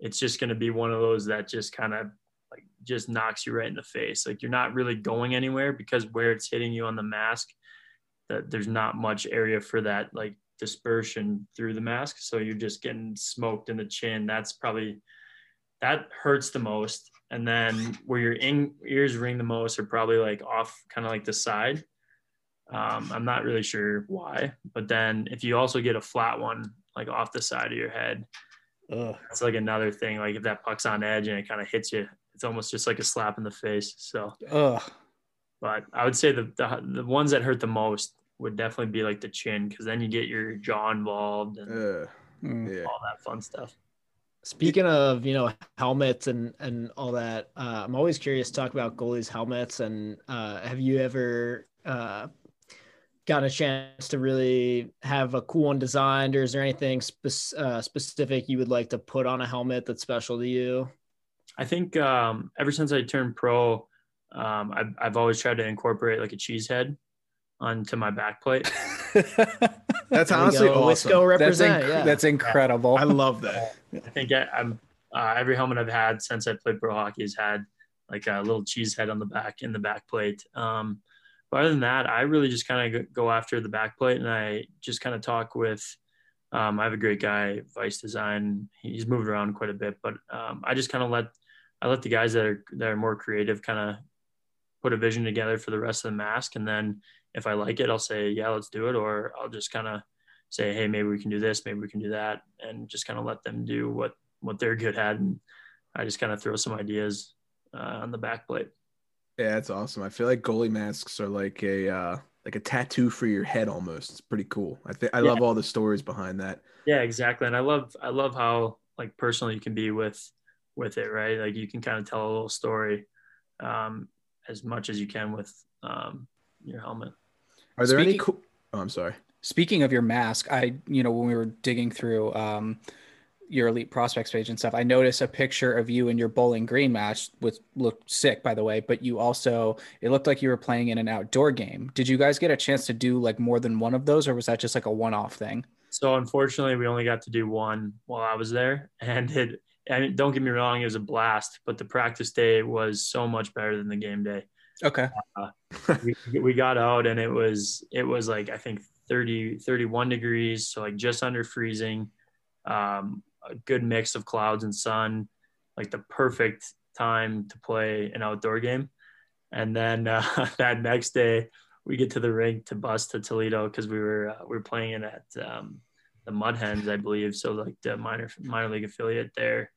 it's just going to be one of those that just kind of like just knocks you right in the face. Like you're not really going anywhere because where it's hitting you on the mask, that there's not much area for that like dispersion through the mask. So you're just getting smoked in the chin. That's probably that hurts the most. And then where your in, ears ring the most are probably like off kind of like the side. Um, I'm not really sure why, but then if you also get a flat one like off the side of your head, Ugh. that's like another thing. Like if that puck's on edge and it kind of hits you, it's almost just like a slap in the face. So, Ugh. but I would say the the, the ones that hurt the most would definitely be like the chin because then you get your jaw involved and Uh, yeah. all that fun stuff. Speaking of you know helmets and and all that, uh, I'm always curious to talk about goalies' helmets. And uh, have you ever uh, gotten a chance to really have a cool one designed, or is there anything spe- uh, specific you would like to put on a helmet that's special to you? I think um, ever since I turned pro, um, I've, I've always tried to incorporate like a cheese head onto my back plate. That's honestly go. Let's awesome. go That's, inc- yeah. that's incredible. I love that. I think I, I'm uh, every helmet I've had since I played pro hockey has had like a little cheese head on the back in the back plate. Um, but other than that, I really just kind of go after the back plate and I just kind of talk with. Um, I have a great guy, Vice Design. He's moved around quite a bit, but um, I just kind of let I let the guys that are that are more creative kind of put a vision together for the rest of the mask, and then if I like it, I'll say yeah, let's do it, or I'll just kind of say hey, maybe we can do this, maybe we can do that, and just kind of let them do what what they're good at, and I just kind of throw some ideas uh, on the back plate. Yeah, that's awesome. I feel like goalie masks are like a uh, like a tattoo for your head almost. It's pretty cool. I think I Yeah. love all the stories behind that. Yeah, exactly. And I love I love how like personal you can be with with it, right? Like you can kind of tell a little story um, as much as you can with um, your helmet. Are there any Speaking- cool? Oh, I'm sorry. Speaking of your mask, I, you know, when we were digging through um, your elite prospects page and stuff, I noticed a picture of you in your bowling green match, which looked sick, by the way. But you also, it looked like you were playing in an outdoor game. Did you guys get a chance to do like more than one of those, or was that just like a one-off thing? So unfortunately, we only got to do one while I was there, and it. I mean, don't get me wrong, it was a blast, but the practice day was so much better than the game day. Okay. we, we got out and it was it was like i think 30 31 degrees so like just under freezing um, a good mix of clouds and sun like the perfect time to play an outdoor game and then uh, that next day we get to the rink to bus to toledo because we were uh, we were playing it at um, the mud hens i believe so like the minor minor league affiliate there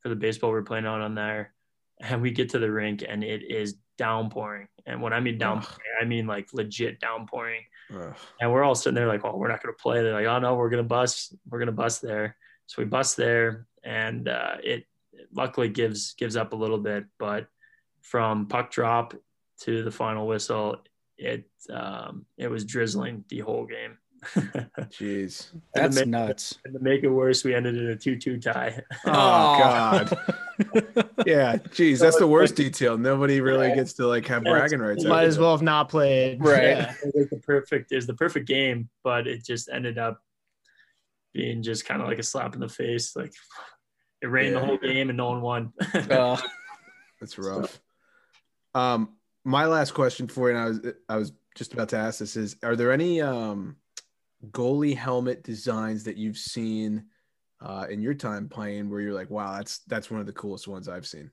for the baseball we we're playing out on there and we get to the rink and it is downpouring. And when I mean downpouring, I mean like legit downpouring. Ugh. And we're all sitting there like, oh, we're not going to play. They're like, oh no, we're going to bus. We're going to bus there. So we bus there, and uh, it luckily gives gives up a little bit, but from puck drop to the final whistle, it um, it was drizzling the whole game. Jeez. That's make- nuts. and to make it worse, we ended in a two-two tie. Oh. God. Yeah. Jeez, that's the worst detail. Nobody really gets to like have Yeah, bragging rights. Might as well have not played. Right. Yeah. it was the perfect it was the perfect game, but it just ended up being just kind of like a slap in the face. Like it rained the whole game and no one won. Uh, That's rough. Um, my last question for you, and I was I was just about to ask this is: Are there any um goalie helmet designs that you've seen uh, in your time playing where you're like, wow, that's that's one of the coolest ones I've seen?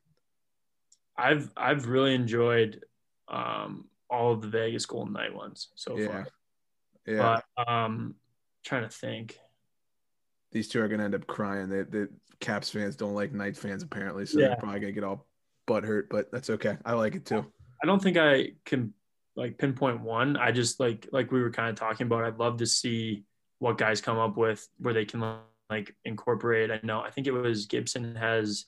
I've I've really enjoyed um, all of the Vegas Golden Knight ones so Yeah, far. yeah. But um, trying to think. These two are gonna end up crying. The Caps fans don't like Knight fans apparently, so Yeah. they're probably gonna get all butt hurt. But that's okay. I like it too. I don't think I can like pinpoint one. I just like like we were kind of talking about. I'd love to see what guys come up with where they can like incorporate. I know I think it was Gibson has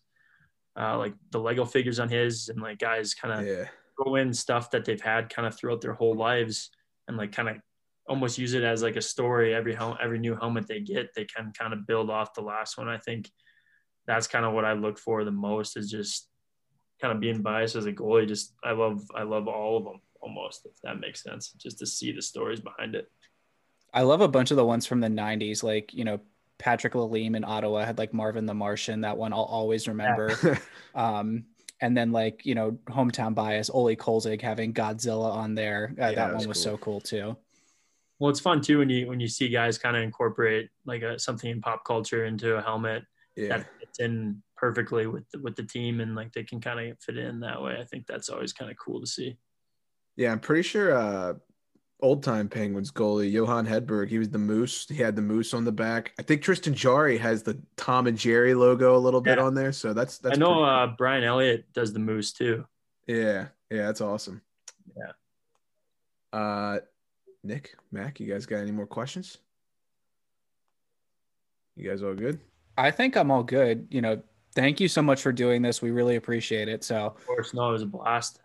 uh, like the Lego figures on his, and like guys kind of Yeah, throw in stuff that they've had kind of throughout their whole lives, and like kind of almost use it as like a story. Every hel- every new helmet they get, they can kind of build off the last one. I think that's kind of what I look for the most is just kind of being biased as a goalie. Just I love I love all of them almost if that makes sense. Just to see the stories behind it. I love a bunch of the ones from the 90s, like, you know, Patrick Lalime in Ottawa had like Marvin the Martian. That one I'll always remember. Um, and then like, you know, hometown bias, Olie Kolzig having Godzilla on there. Uh, Yeah, that that one was was cool. so cool too. Well, it's fun too when you when you see guys kind of incorporate like a, something in pop culture into a helmet yeah. that fits in perfectly with the, with the team and like they can kind of fit in that way. I think that's always kind of cool to see. Yeah, I'm pretty sure uh old time Penguins goalie Johan Hedberg, he was the moose. He had the moose on the back. I think Tristan Jarry has the Tom and Jerry logo a little bit Yeah. on there. So that's that's I know uh, Brian Elliott does the moose too. yeah, yeah, that's awesome. Yeah. Uh Nick, Mac, you guys got any more questions? You guys all good? I think I'm all good. You know, thank you so much for doing this. We really appreciate it. So Of course, no, it was a blast.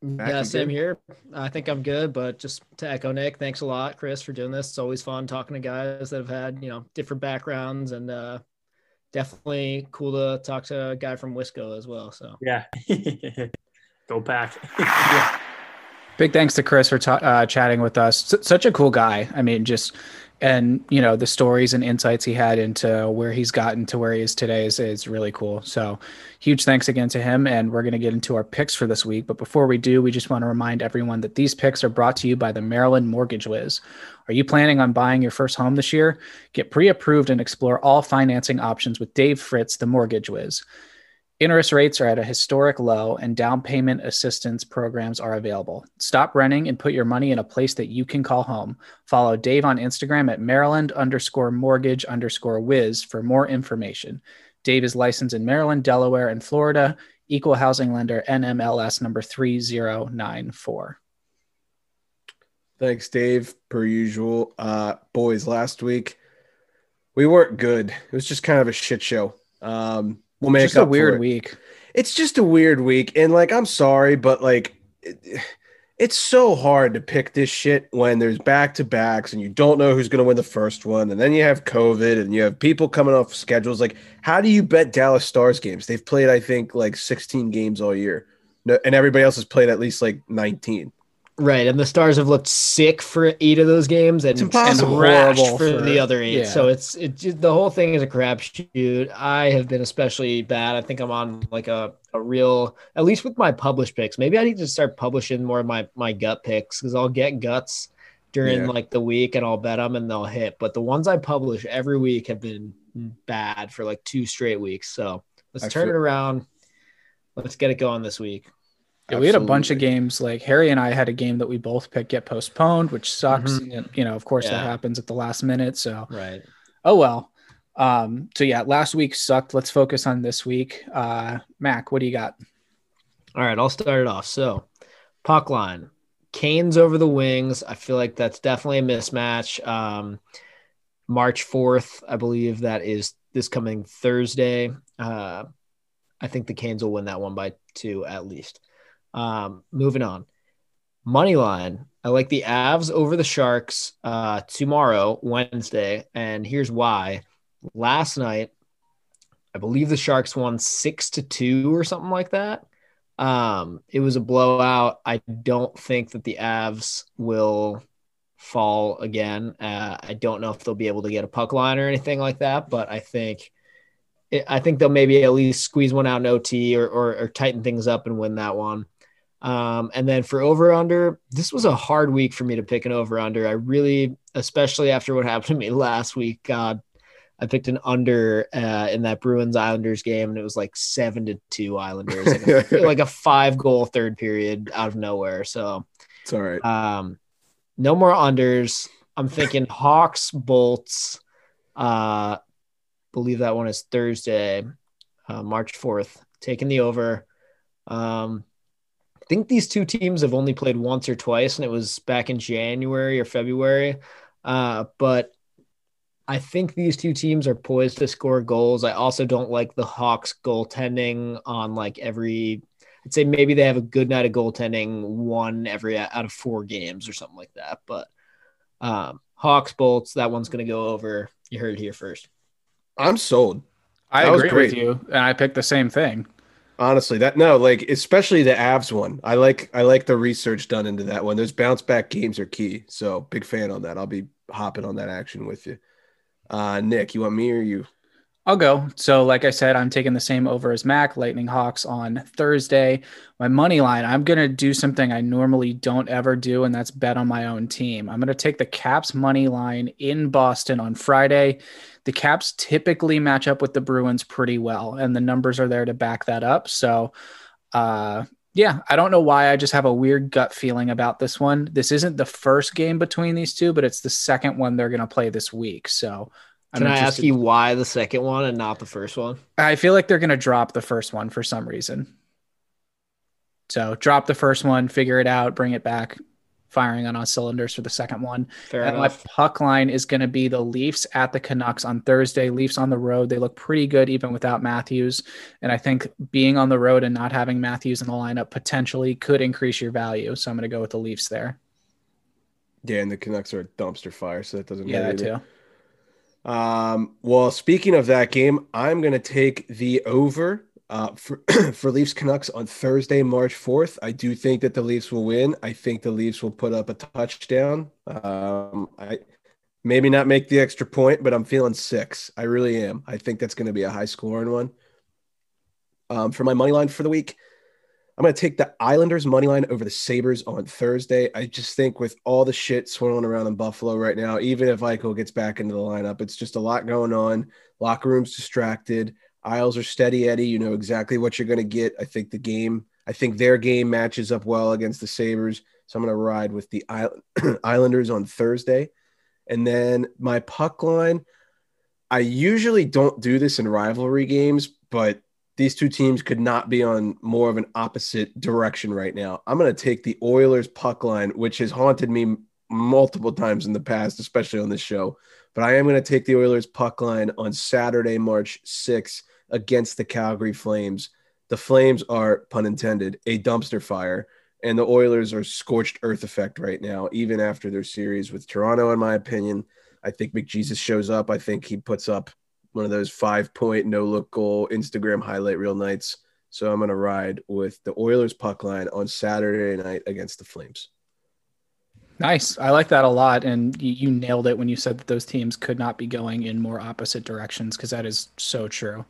Mac, yeah, same good? here. I think I'm good, but just to echo Nick, thanks a lot, Chris, for doing this. It's always fun talking to guys that have had, you know, different backgrounds and uh definitely cool to talk to a guy from Wisco as well. So Yeah. Go pack. Big thanks to Chris for ta- uh, chatting with us. S- such a cool guy. I mean, just and you know the stories and insights he had into where he's gotten to where he is today is, is really cool. So huge thanks again to him. And we're going to get into our picks for this week. But before we do, we just want to remind everyone that these picks are brought to you by the Maryland Mortgage Wiz. Are you planning on buying your first home this year? Get pre-approved and explore all financing options with Dave Fritz, the Mortgage Wiz. Interest rates are at a historic low and down payment assistance programs are available. Stop renting and put your money in a place that you can call home. Follow Dave on Instagram at Maryland underscore mortgage underscore whiz for more information. Dave is licensed in Maryland, Delaware, and Florida. Equal housing lender NMLS number 3094. Thanks, Dave. Per usual. Uh, boys, last week we weren't good. It was just kind of a shit show. Um, we'll make Just a up for weird it. week. It's just a weird week, and like I'm sorry, but like it, it's so hard to pick this shit when there's back to backs and you don't know who's going to win the first one, and then you have COVID and you have people coming off schedules. Like, how do you bet Dallas Stars games? They've played, I think, like 16 games all year, no, and everybody else has played at least like 19. Right, and the Stars have looked sick for eight of those games, and It's and Horrible for, for- the other eight. yeah. So it's it the whole thing is a crapshoot. I have been especially bad. I think I'm on like a, a real, at least with my published picks. Maybe I need to start publishing more of my my gut picks because I'll get guts during Yeah. like the week and I'll bet them and they'll hit. But the ones I publish every week have been bad for like two straight weeks. So let's I turn feel- it around. Let's get it going this week. Yeah, we had a bunch of games. Like Harry and I had a game that we both picked get postponed, which sucks. And, you know, of course, that happens at the last minute. So, Right. oh well. Um, so yeah, last week sucked. Let's focus on this week. Uh, Mac, what do you got? All right, I'll start it off. So, puck line, Canes over the wings. I feel like that's definitely a mismatch. Um, March 4th, I believe that is this coming Thursday. Uh, I think the Canes will win that one by two at least. Um, moving on. Money line. I like the Avs over the Sharks uh, tomorrow, Wednesday. And here's why. Last night, I believe the Sharks won six to two or something like that. Um, it was a blowout. I don't think that the Avs will fall again. Uh, I don't know if they'll be able to get a puck line or anything like that, but I think I think they'll maybe at least squeeze one out in OT or, or, or tighten things up and win that one. Um, and then for over under, this was a hard week for me to pick an over under. I really, especially after what happened to me last week, God, I picked an under uh, in that Bruins Islanders game, and it was like seven to two Islanders, like a, like a five goal third period out of nowhere. So, It's all right. um, no more unders. I'm thinking Hawks, Bolts. Uh, believe that one is Thursday, uh, March 4th. Taking the over. Um, think these two teams have only played once or twice, and it was back in January or February. Uh, but I think these two teams are poised to score goals. I also don't like the Hawks goaltending on like every I'd say maybe they have a good night of goaltending one every out of four games or something like that. But um, Hawks Bolts, that one's going to go over. You heard it here first. I'm sold. I That agree with you, and I picked the same thing. Honestly, that no, like especially the Avs one. I like I like the research done into that one. Those bounce back games are key. So big fan on that. I'll be hopping on that action with you. Uh Nick, you want me or you? I'll go. So, like I said, I'm taking the same over as Mac, Lightning Hawks on Thursday. My money line, I'm going to do something I normally don't ever do, and that's bet on my own team. I'm going to take the Caps money line in Boston on Friday. The Caps typically match up with the Bruins pretty well, and the numbers are there to back that up. So, uh, yeah, I don't know why. I just have a weird gut feeling about this one. This isn't the first game between these two, but it's the second one they're going to play this week. So, I'm Can I ask you why the second one and not the first one? I feel like they're going to drop the first one for some reason. So drop the first one, figure it out, bring it back, firing on all cylinders for the second one. Fair and enough. my puck line is going to be the Leafs at the Canucks on Thursday. Leafs on the road. They look pretty good even without Matthews. And I think being on the road and not having Matthews in the lineup potentially could increase your value. So I'm going to go with the Leafs there. Yeah, and the Canucks are a dumpster fire, so that doesn't Yeah, matter. that either. too. Um, well, speaking of that game, I'm going to take the over uh, for, for Leafs Canucks on Thursday, March 4th. I do think that the Leafs will win. I think the Leafs will put up a touchdown. Um, I maybe not make the extra point, but I'm feeling six. I really am. I think that's going to be a high scoring one. Um, for my money line for the week, I'm going to take the Islanders money line over the Sabres on Thursday. I just think with all the shit swirling around in Buffalo right now, even if Eichel gets back into the lineup, it's just a lot going on. Locker room's distracted. Isles are steady Eddie. You know exactly what you're going to get. I think the game, I think their game matches up well against the Sabres. So I'm going to ride with the Islanders on Thursday. And then my puck line, I usually don't do this in rivalry games, but these two teams could not be on more of an opposite direction right now. I'm going to take the Oilers puck line, which has haunted me multiple times in the past, especially on this show. But I am going to take the Oilers puck line on Saturday, March 6th against the Calgary Flames. The Flames are, pun intended, a dumpster fire. And the Oilers are scorched earth effect right now, even after their series with Toronto, in my opinion. I think McJesus shows up. I think he puts up one of those five point no look goal Instagram highlight reel nights. So I'm going to ride with the Oilers puck line on Saturday night against the Flames. Nice. I like that a lot. And you, you nailed it when you said that those teams could not be going in more opposite directions because that is so true.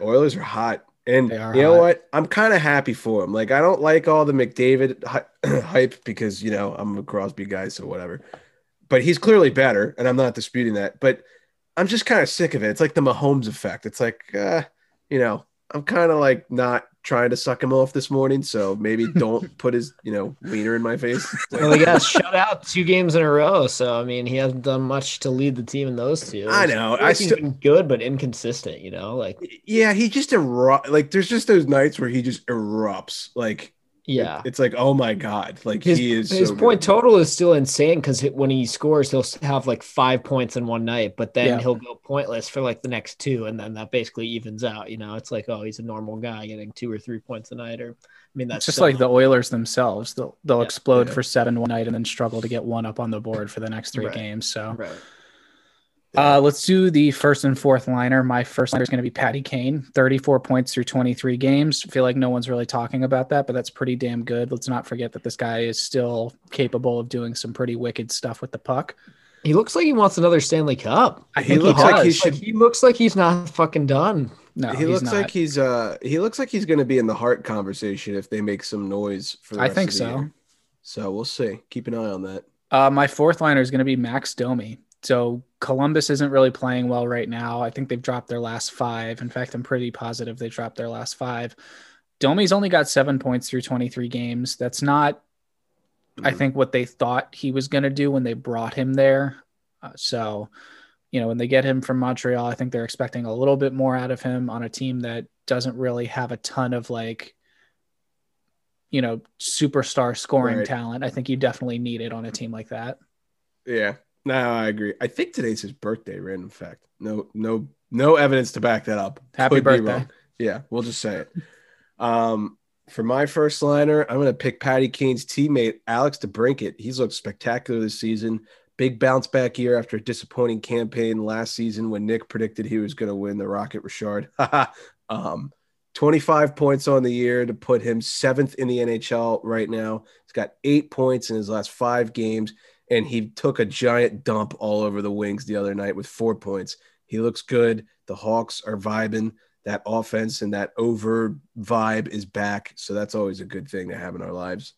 Oilers are hot. And They are you know hot. what? I'm kind of happy for him. Like, I don't like all the McDavid hy- hype because, you know, I'm a Crosby guy, so whatever. But he's clearly better, and I'm not disputing that. But I'm just kind of sick of it. It's like the Mahomes effect. It's like, uh, you know, I'm kind of like not trying to suck him off this morning. So maybe don't put his, you know, wiener in my face. Well, he got shut out two games in a row, so I mean, he hasn't done much to lead the team in those two. I know. I he's still- been good but inconsistent. You know, like yeah, he just erupt. Like, there's just those nights where he just erupts. Like, yeah. it's like, oh my god, like His, he is. his so point good. total is still insane because when he scores, he'll have like five points in one night, but then Yeah. he'll go pointless for like the next two, and then that basically evens out. You know, it's like oh, he's a normal guy getting two or three points a night, or I mean that's It's just so like the Oilers themselves. They'll they'll Yeah. explode Yeah. for seven one night and then struggle to get one up on the board for the next three Right. games. So right. Uh, let's do the first and fourth liner. My first liner is going to be Patty Kane, 34 points through 23 games. I feel like no one's really talking about that, but that's pretty damn good. Let's not forget that this guy is still capable of doing some pretty wicked stuff with the puck. He looks like he wants another Stanley Cup. I He looks he like he should- Like, he looks like he's not fucking done. No, he he's looks not. like he's uh he looks like he's going to be in the Hart conversation if they make some noise for the I rest think of the so. year. So we'll see. Keep an eye on that. Uh, my fourth liner is going to be Max Domi. So Columbus isn't really playing well right now. I think they've dropped their last five. In fact, I'm pretty positive they dropped their last five. Domi's only got seven points through 23 games. That's not, I Mhm. think, what they thought he was going to do when they brought him there. Uh, so, you know, when they get him from Montreal, I think they're expecting a little bit more out of him on a team that doesn't really have a ton of like, you know, superstar scoring Right. talent. I think you definitely need it on a team like that. Yeah. No, I agree. I think today's his birthday, random fact. No, no, no evidence to back that up. Happy Could birthday. Yeah, we'll just say it. Um, for my first liner, I'm going to pick Patty Kane's teammate, Alex DeBrincat. He's looked spectacular this season. Big bounce back year after a disappointing campaign last season when Nick predicted he was going to win the Rocket Richard. um, 25 points on the year to put him seventh in the NHL right now. He's got eight points in his last five games, and he took a giant dump all over the wings the other night with four points. He looks good. The Hawks are vibing. That offense and that over vibe is back. So that's always a good thing to have in our lives.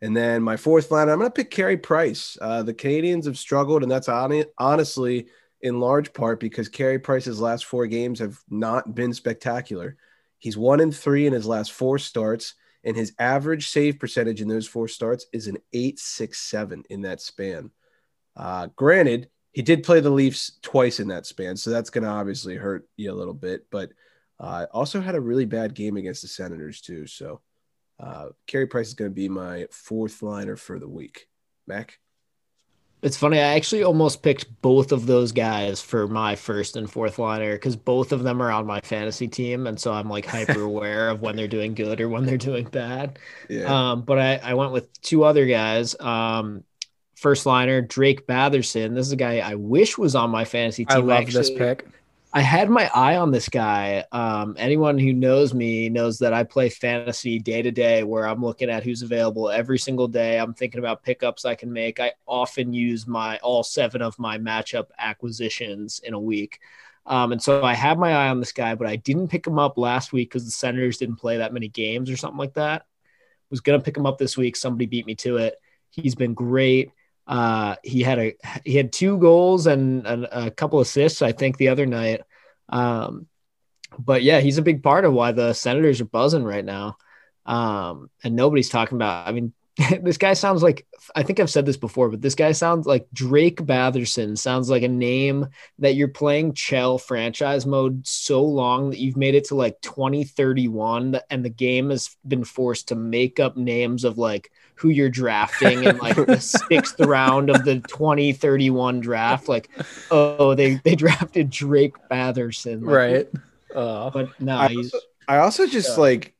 And then my fourth line, I'm going to pick Carey Price. Uh, the Canadiens have struggled, and that's hon- honestly in large part because Carey Price's last four games have not been spectacular. He's one in three in his last four starts, and his average save percentage in those four starts is an 867 in that span. Uh, granted, he did play the Leafs twice in that span, so that's going to obviously hurt you a little bit, but uh, also had a really bad game against the Senators, too. So uh, Carey Price is going to be my fourth liner for the week. Mac. It's funny. I actually almost picked both of those guys for my first and fourth liner because both of them are on my fantasy team, and so I'm like hyper aware of when they're doing good or when they're doing bad. Yeah. Um, but I, I went with two other guys. Um, first liner Drake Batherson. This is a guy I wish was on my fantasy team. I love this pick. I had my eye on this guy. Um, anyone who knows me knows that I play fantasy day to day, where I'm looking at who's available every single day. I'm thinking about pickups I can make. I often use my all seven of my matchup acquisitions in a week. Um, and so I had my eye on this guy, but I didn't pick him up last week because the Senators didn't play that many games or something like that. Was gonna pick him up this week. Somebody beat me to it. He's been great. Uh, he had a he had two goals and, and a couple assists, I think, the other night. Um, but yeah, he's a big part of why the Senators are buzzing right now. Um, and nobody's talking about. I mean, this guy sounds like I think I've said this before, but this guy sounds like Drake Batherson. Sounds like a name that you're playing Chell franchise mode so long that you've made it to like 2031, and the game has been forced to make up names of like who you're drafting in like the sixth round of the 2031 draft. Like, oh, they they drafted Drake Batherson, like, Right. Uh, But no, I also, I also just Yeah. like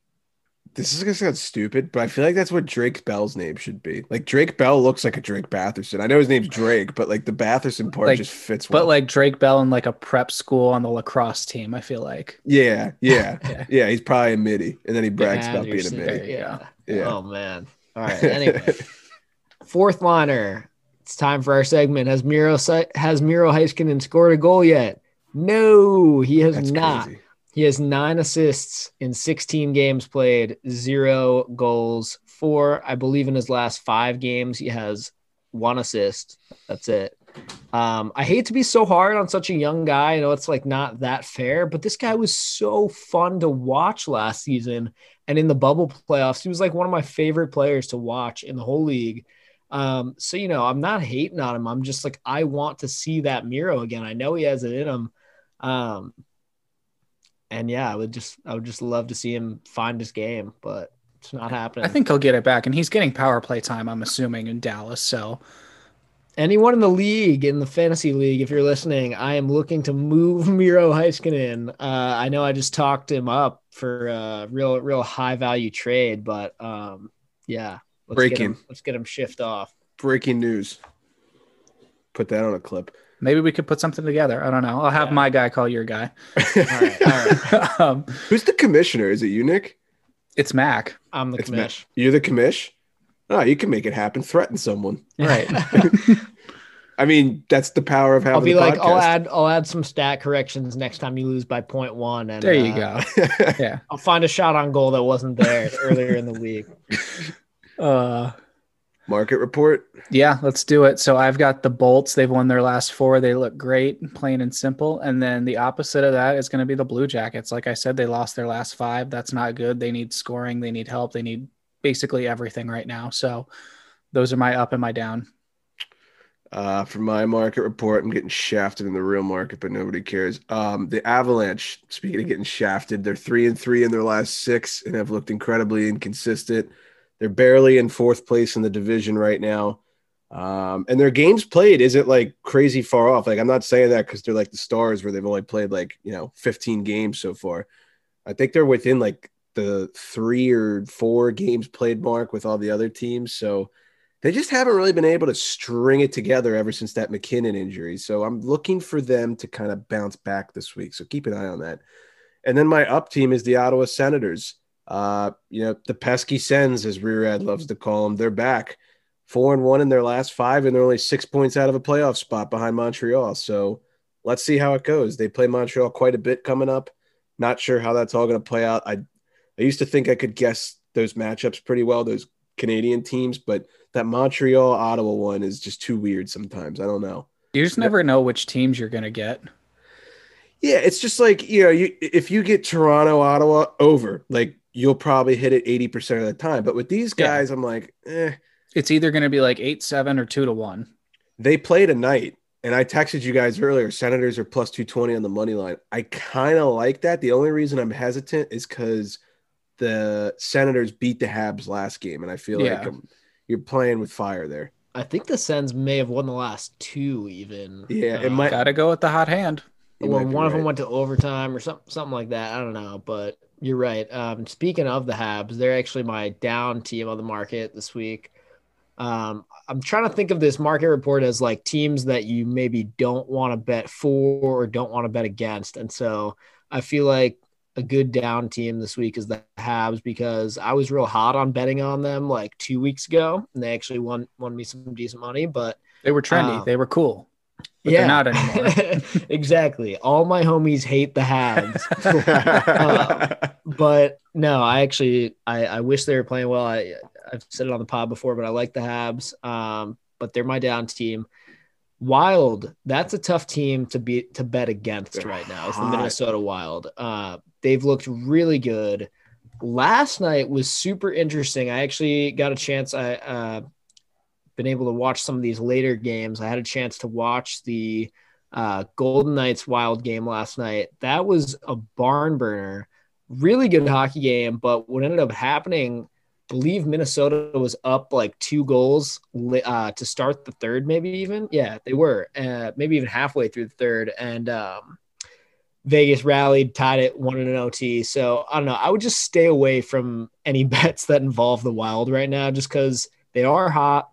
this is gonna sound stupid, but I feel like that's what Drake Bell's name should be. Like Drake Bell looks like a Drake Batherson. I know his name's Drake, but like the Batherson part Like- just fits well. but like Drake Bell in like a prep school on the lacrosse team, I feel like. yeah, yeah, Yeah. yeah. He's probably a midi, and then he brags about being a Batherson, midi. Yeah. Yeah. Oh man. All right. Anyway, fourth liner. It's time for our segment. Has Miro has Miro Heiskanen scored a goal yet? No, he has That's not. crazy. He has nine assists in 16 games played, zero goals. Four, I believe, in his last five games, he has one assist. That's it. Um, I hate to be so hard on such a young guy. I know it's like not that fair, but this guy was so fun to watch last season. And in the bubble playoffs, he was like one of my favorite players to watch in the whole league. Um, so you know, I'm not hating on him. I'm just like I want to see that Miro again. I know he has it in him. Um, and yeah, I would just I would just love to see him find his game, but it's not happening. I think he'll get it back, and he's getting power play time. I'm assuming in Dallas. So anyone in the league, in the fantasy league, if you're listening, I am looking to move Miro Heiskanen. Uh, I know I just talked him up for a real, real high value trade, but um, yeah, let's get Breaking. him, let's get him shift off. Breaking news. Put that on a clip. Maybe we could put something together. I don't know. I'll have Yeah. my guy call your guy. All right, all right. um, Who's the commissioner? Is it you, Nick? it's Mac. I'm the It's commish. You're the commish. Oh, you can make it happen. Threaten someone. Right. I mean, that's the power of having. I'll be a like, I'll add, I'll add some stat corrections next time you lose by point one, and there you uh, go. Yeah. I'll find a shot on goal that wasn't there earlier in the week. Uh, Market report. yeah, let's do it. So I've got the Bolts. They've won their last four. They look great, plain and simple. And then the opposite of that is going to be the Blue Jackets. Like I said, they lost their last five. That's not good. They need scoring. They need help. They need basically everything right now. So those are my up and my down. Uh, for my market report, I'm getting shafted in the real market, but nobody cares. Um, the Avalanche, speaking of getting shafted, they're three and three in their last six and have looked incredibly inconsistent. They're barely in fourth place in the division right now. Um, and their games played isn't like crazy far off. Like, I'm not saying that because they're like the stars where they've only played like, you know, 15 games so far. I think they're within like the three or four games played mark with all the other teams. So, they just haven't really been able to string it together ever since that MacKinnon injury. So I'm looking for them to kind of bounce back this week. So keep an eye on that. And then my up team is the Ottawa Senators. Uh, you know, the pesky Sens, as Rearad loves to call them, they're back four and one in their last five, and they're only six points out of a playoff spot behind Montreal. So let's see how it goes. They play Montreal quite a bit coming up. Not sure how that's all going to play out. I I used to think I could guess those matchups pretty well, those Canadian teams, but that Montreal Ottawa one is just too weird sometimes. I don't know. You just never know which teams you're going to get. Yeah, it's just like, you know, you if you get Toronto, Ottawa over, like you'll probably hit it 80% of the time. But with these Yeah. guys, I'm like, eh, It's either going to be like eight, seven, or two to one. they played a night. And I texted you guys earlier, Senators are plus 220 on the money line. I kind of like that. The only reason I'm hesitant is because the Senators beat the Habs last game. And I feel Yeah. like um you're playing with fire there. I think the Sens may have won the last two, even. Yeah, it Uh, might- Gotta go with the hot hand. Well, might be one of them went to overtime or something, something like that. I don't know, but you're right. Um, speaking of the Habs, they're actually my down team on the market this week. Um, I'm trying to think of this market report as like teams that you maybe don't want to bet for or don't want to bet against, and so I feel like a good down team this week is the Habs because I was real hot on betting on them like two weeks ago, and they actually won won me some decent money, but They were trendy. Um, they were cool. But they're not anymore. exactly. All my homies hate the Habs. Uh, but no, I actually I, I wish they were playing well. I I've said it on the pod before, but I like the Habs. Um, but they're my down team. Wild, that's a tough team to be to bet against They're right now. It's the. Minnesota Wild. Uh, they've looked really good. Last night was super interesting. I actually got a chance. I uh, been able to watch some of these later games. I had a chance to watch the uh, Golden Knights Wild game last night. That was a barn burner. Really good hockey game, but what ended up happening, believe Minnesota was up like two goals uh, to start the third, maybe even. Yeah, they were, uh, maybe even halfway through the third, and um, Vegas rallied, tied it one in an OT. So I don't know. I would just stay away from any bets that involve the Wild right now, just because they are hot.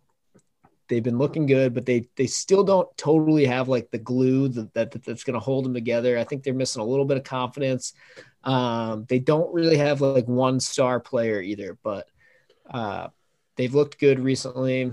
They've been looking good, but they they still don't totally have like the glue that, that that's going to hold them together. I think they're missing a little bit of confidence. Um, they don't really have like one star player either, but uh, they've looked good recently.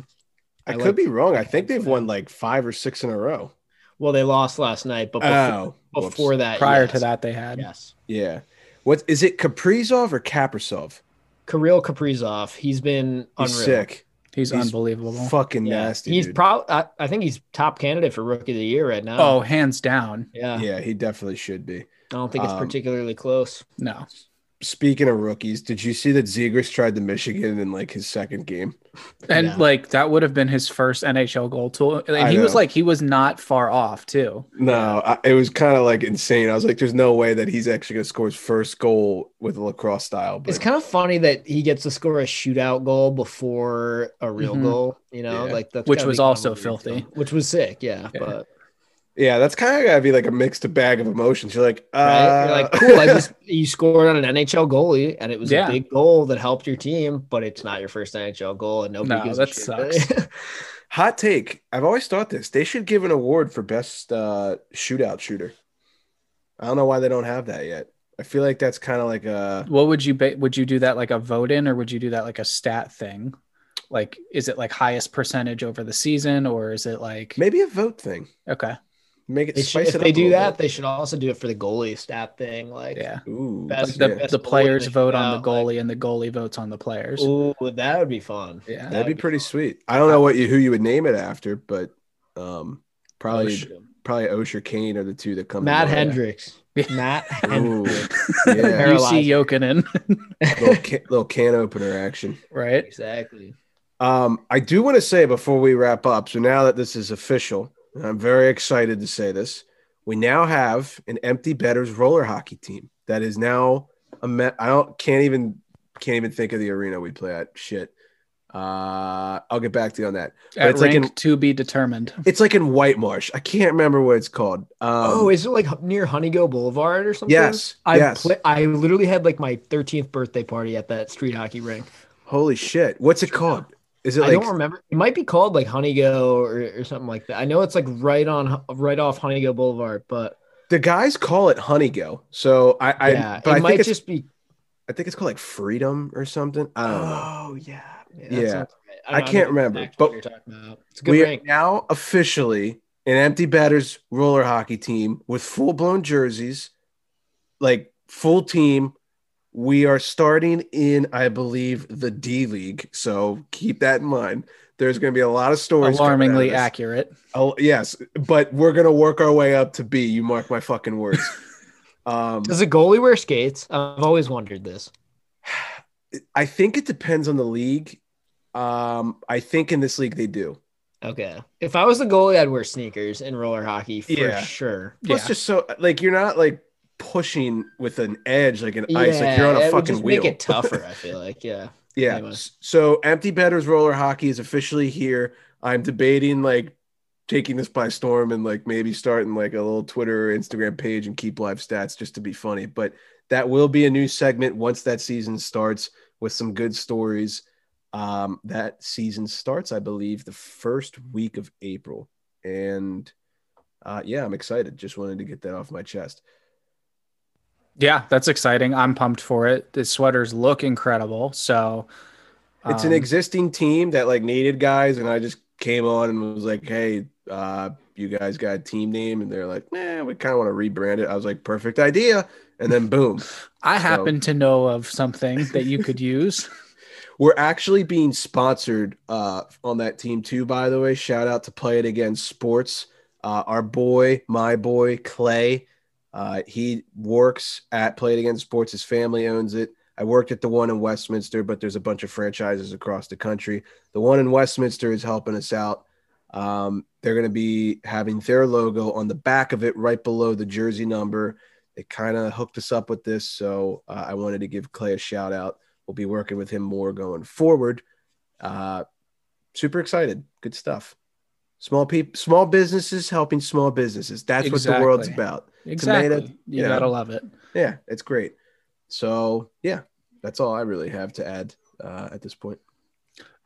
I I could like- be wrong. I think they've won like five or six in a row. Well, they lost last night, but before, Oh, before that, Prior yes. to that, they had. yes, yeah. What is it? Kaprizov or Kaprasov? Kirill Kaprizov, he's been He's unreal. sick. He's, He's unbelievable. Fucking Yeah, nasty. he's probably. I, I think he's top candidate for rookie of the year right now. oh, hands down. yeah. yeah, he definitely should be. I don't think it's Um, particularly close. No. Speaking of rookies, did you see that Zegras tried the Michigan in like his second game? And Yeah. like that would have been his first NHL goal tool. And I he was like, he was not far off too. No, I, it was kind of like insane. I was like, "There's no way that he's actually going to score his first goal with a lacrosse style." But It's kind of funny that he gets to score a shootout goal before a real Mhm. goal. You know, Yeah. like that's Which was be kind of also filthy. too. Which was sick, yeah. Yeah. But yeah, that's kind of got to be like a mixed bag of emotions. You're like, uh, right, you're like, cool. I just you scored on an NHL goalie, and it was Yeah. a big goal that helped your team, but it's not your first NHL goal, and nobody No, gives that a shit. sucks. hot take. I've always thought this. They should give an award for best uh, shootout shooter. I don't know why they don't have that yet. I feel like that's kind of like a What would you ba- would you do that like a vote in or would you do that like a stat thing? Like is it like highest percentage over the season or is it like maybe a vote thing. okay. Make it They should, spice if it they up do that, bit. they should also do it for the goalie stat thing. Like, Yeah. Ooh, Best- the, yeah. the players in the vote on the goalie like- and the goalie votes on the players. ooh, that would be fun. Yeah. That'd be would pretty fun. sweet. I don't know what you who you would name it after, but um, probably Osh- probably Osher Kane are the two that come. to Matt mind. Hendricks. Matt Ooh, Hendricks. yeah, Paralyzed. Jussi Jokinen, little can, little can opener action. right? Exactly. Um, I do want to say before we wrap up. So now that this is official, and I'm very excited to say this. We now have an empty betters roller hockey team that is now a met. I don't can't even can't even think of the arena we play at. Shit. Uh, I'll get back to you on that. At it's like rank in to be determined. it's like in White Marsh. I can't remember what it's called. Um, oh, is it like near Honeygo Boulevard or something? yes, I yes. play, I literally had like my 13th birthday party at that street hockey rink. Holy shit! What's it called? Is it I don't remember. It might be called like Honeygo or, or something like that. I know it's like right on right off Honeygo Boulevard, but the guys call it Honeygo? So I, I yeah, but it I might just be. I think it's called like Freedom or something. I don't know. Oh yeah, that Yeah. sounds right. I don't can't remember, but you're talking about. It's a good we rink. are now officially an empty betters roller hockey team with full blown jerseys, like full team. We are starting in, I believe, the D League. So keep that in mind. There's going to be a lot of stories. coming out of Alarmingly accurate. Oh yes, but we're going to work our way up to B. You mark my fucking words. um, Does a goalie wear skates? I've always wondered this. I think it depends on the league. Um, I think in this league they do. Okay, if I was the goalie, I'd wear sneakers in roller hockey for Yeah. sure. Plus, Yeah. just so like you're not like pushing with an edge like an ice, like you're on a fucking wheel. Make it tougher. I feel like, yeah. yeah. Anyway. So empty betters roller hockey is officially here. I'm debating like taking this by storm and like maybe starting like a little Twitter or Instagram page and keep live stats just to be funny. But that will be a new segment once that season starts with some good stories. Um, that season starts, I believe, the first week of April. And uh, yeah, I'm excited. Just wanted to get that off my chest. Yeah, that's exciting. I'm pumped for it. The sweaters look incredible. So it's an um, existing team that like needed guys, and I just came on and was like, "Hey, uh, you guys got a team name?" And they're like, "Man, we kind of want to rebrand it." I was like, "Perfect idea!" And then boom, I So- happen to know of something that you could use. we're actually being sponsored uh, on that team too. By the way, shout out to Play It Again Sports. Uh, our boy, my boy Clay, uh, he works at Play It Again Sports. His family owns it. I worked at the one in Westminster, but there's a bunch of franchises across the country. The one in Westminster is helping us out. Um, they're going to be having their logo on the back of it, right below the jersey number. They kind of hooked us up with this, so uh, I wanted to give Clay a shout out. We'll be working with him more going forward. Uh, super excited. Good stuff. Small people, small businesses helping small businesses. That's what the world's about. Exactly. Tomato, you you know. gotta love it. Yeah, it's great. So yeah, that's all I really have to add uh, at this point.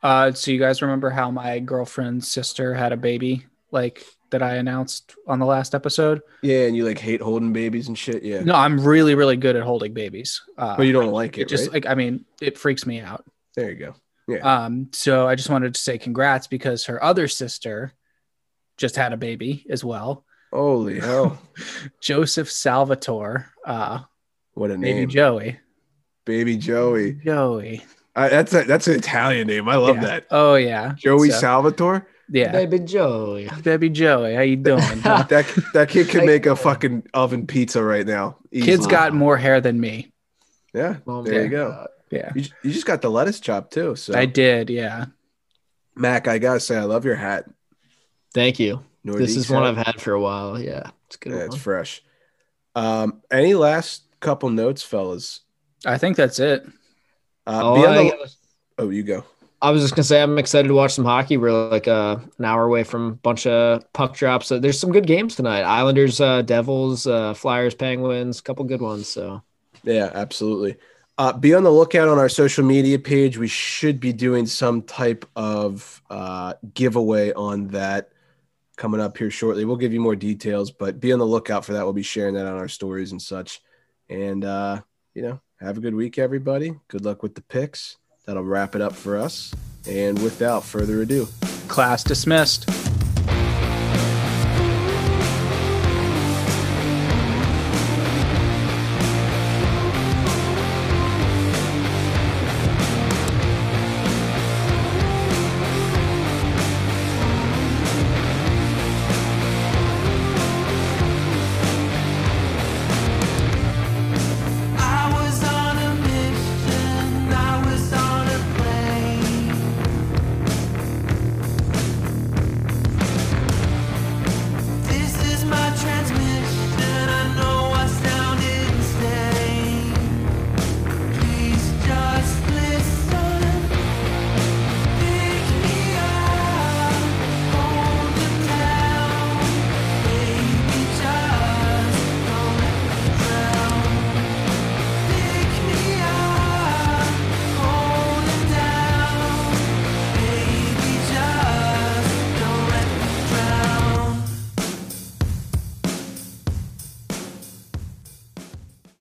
Uh, so you guys remember how my girlfriend's sister had a baby, like that I announced on the last episode? Yeah, and you like hate holding babies and shit. Yeah, No, I'm really, really good at holding babies. Uh, but you don't like it it, just right? like I mean, it freaks me out. there you go. Yeah. Um, so I just wanted to say congrats because her other sister just had a baby as well. Holy hell! Joseph Salvatore, uh, What a name. baby Joey. baby Joey. Joey. I, that's a, that's an Italian name. I love Yeah. that. Oh yeah. Joey So, Salvatore. yeah. Baby Joey. Baby Joey. How you doing? That that kid can make a fucking oven pizza right now. Kid's easily. got more hair than me. yeah. Oh There my you go. Yeah. You, you just got the lettuce chop too. So I did, yeah. Mac, I gotta say, I love your hat. Thank you. this is one. I've had for a while. Yeah, it's good. Yeah, it's fresh. Um, any last couple notes, fellas? I think that's it. Uh, Oh, be I, the- oh, you go. I was just gonna say I'm excited to watch some hockey. We're like uh, an hour away from a bunch of puck drops. So there's some good games tonight. Islanders, uh, Devils, uh, Flyers, Penguins, a couple good ones. So Yeah, absolutely. Uh, be on the lookout on our social media page. We should be doing some type of uh, giveaway on that coming up here shortly. We'll give you more details, but be on the lookout for that. We'll be sharing that on our stories and such. And, uh, you know, have a good week, everybody. Good luck with the picks. That'll wrap it up for us. And without further ado, Class dismissed.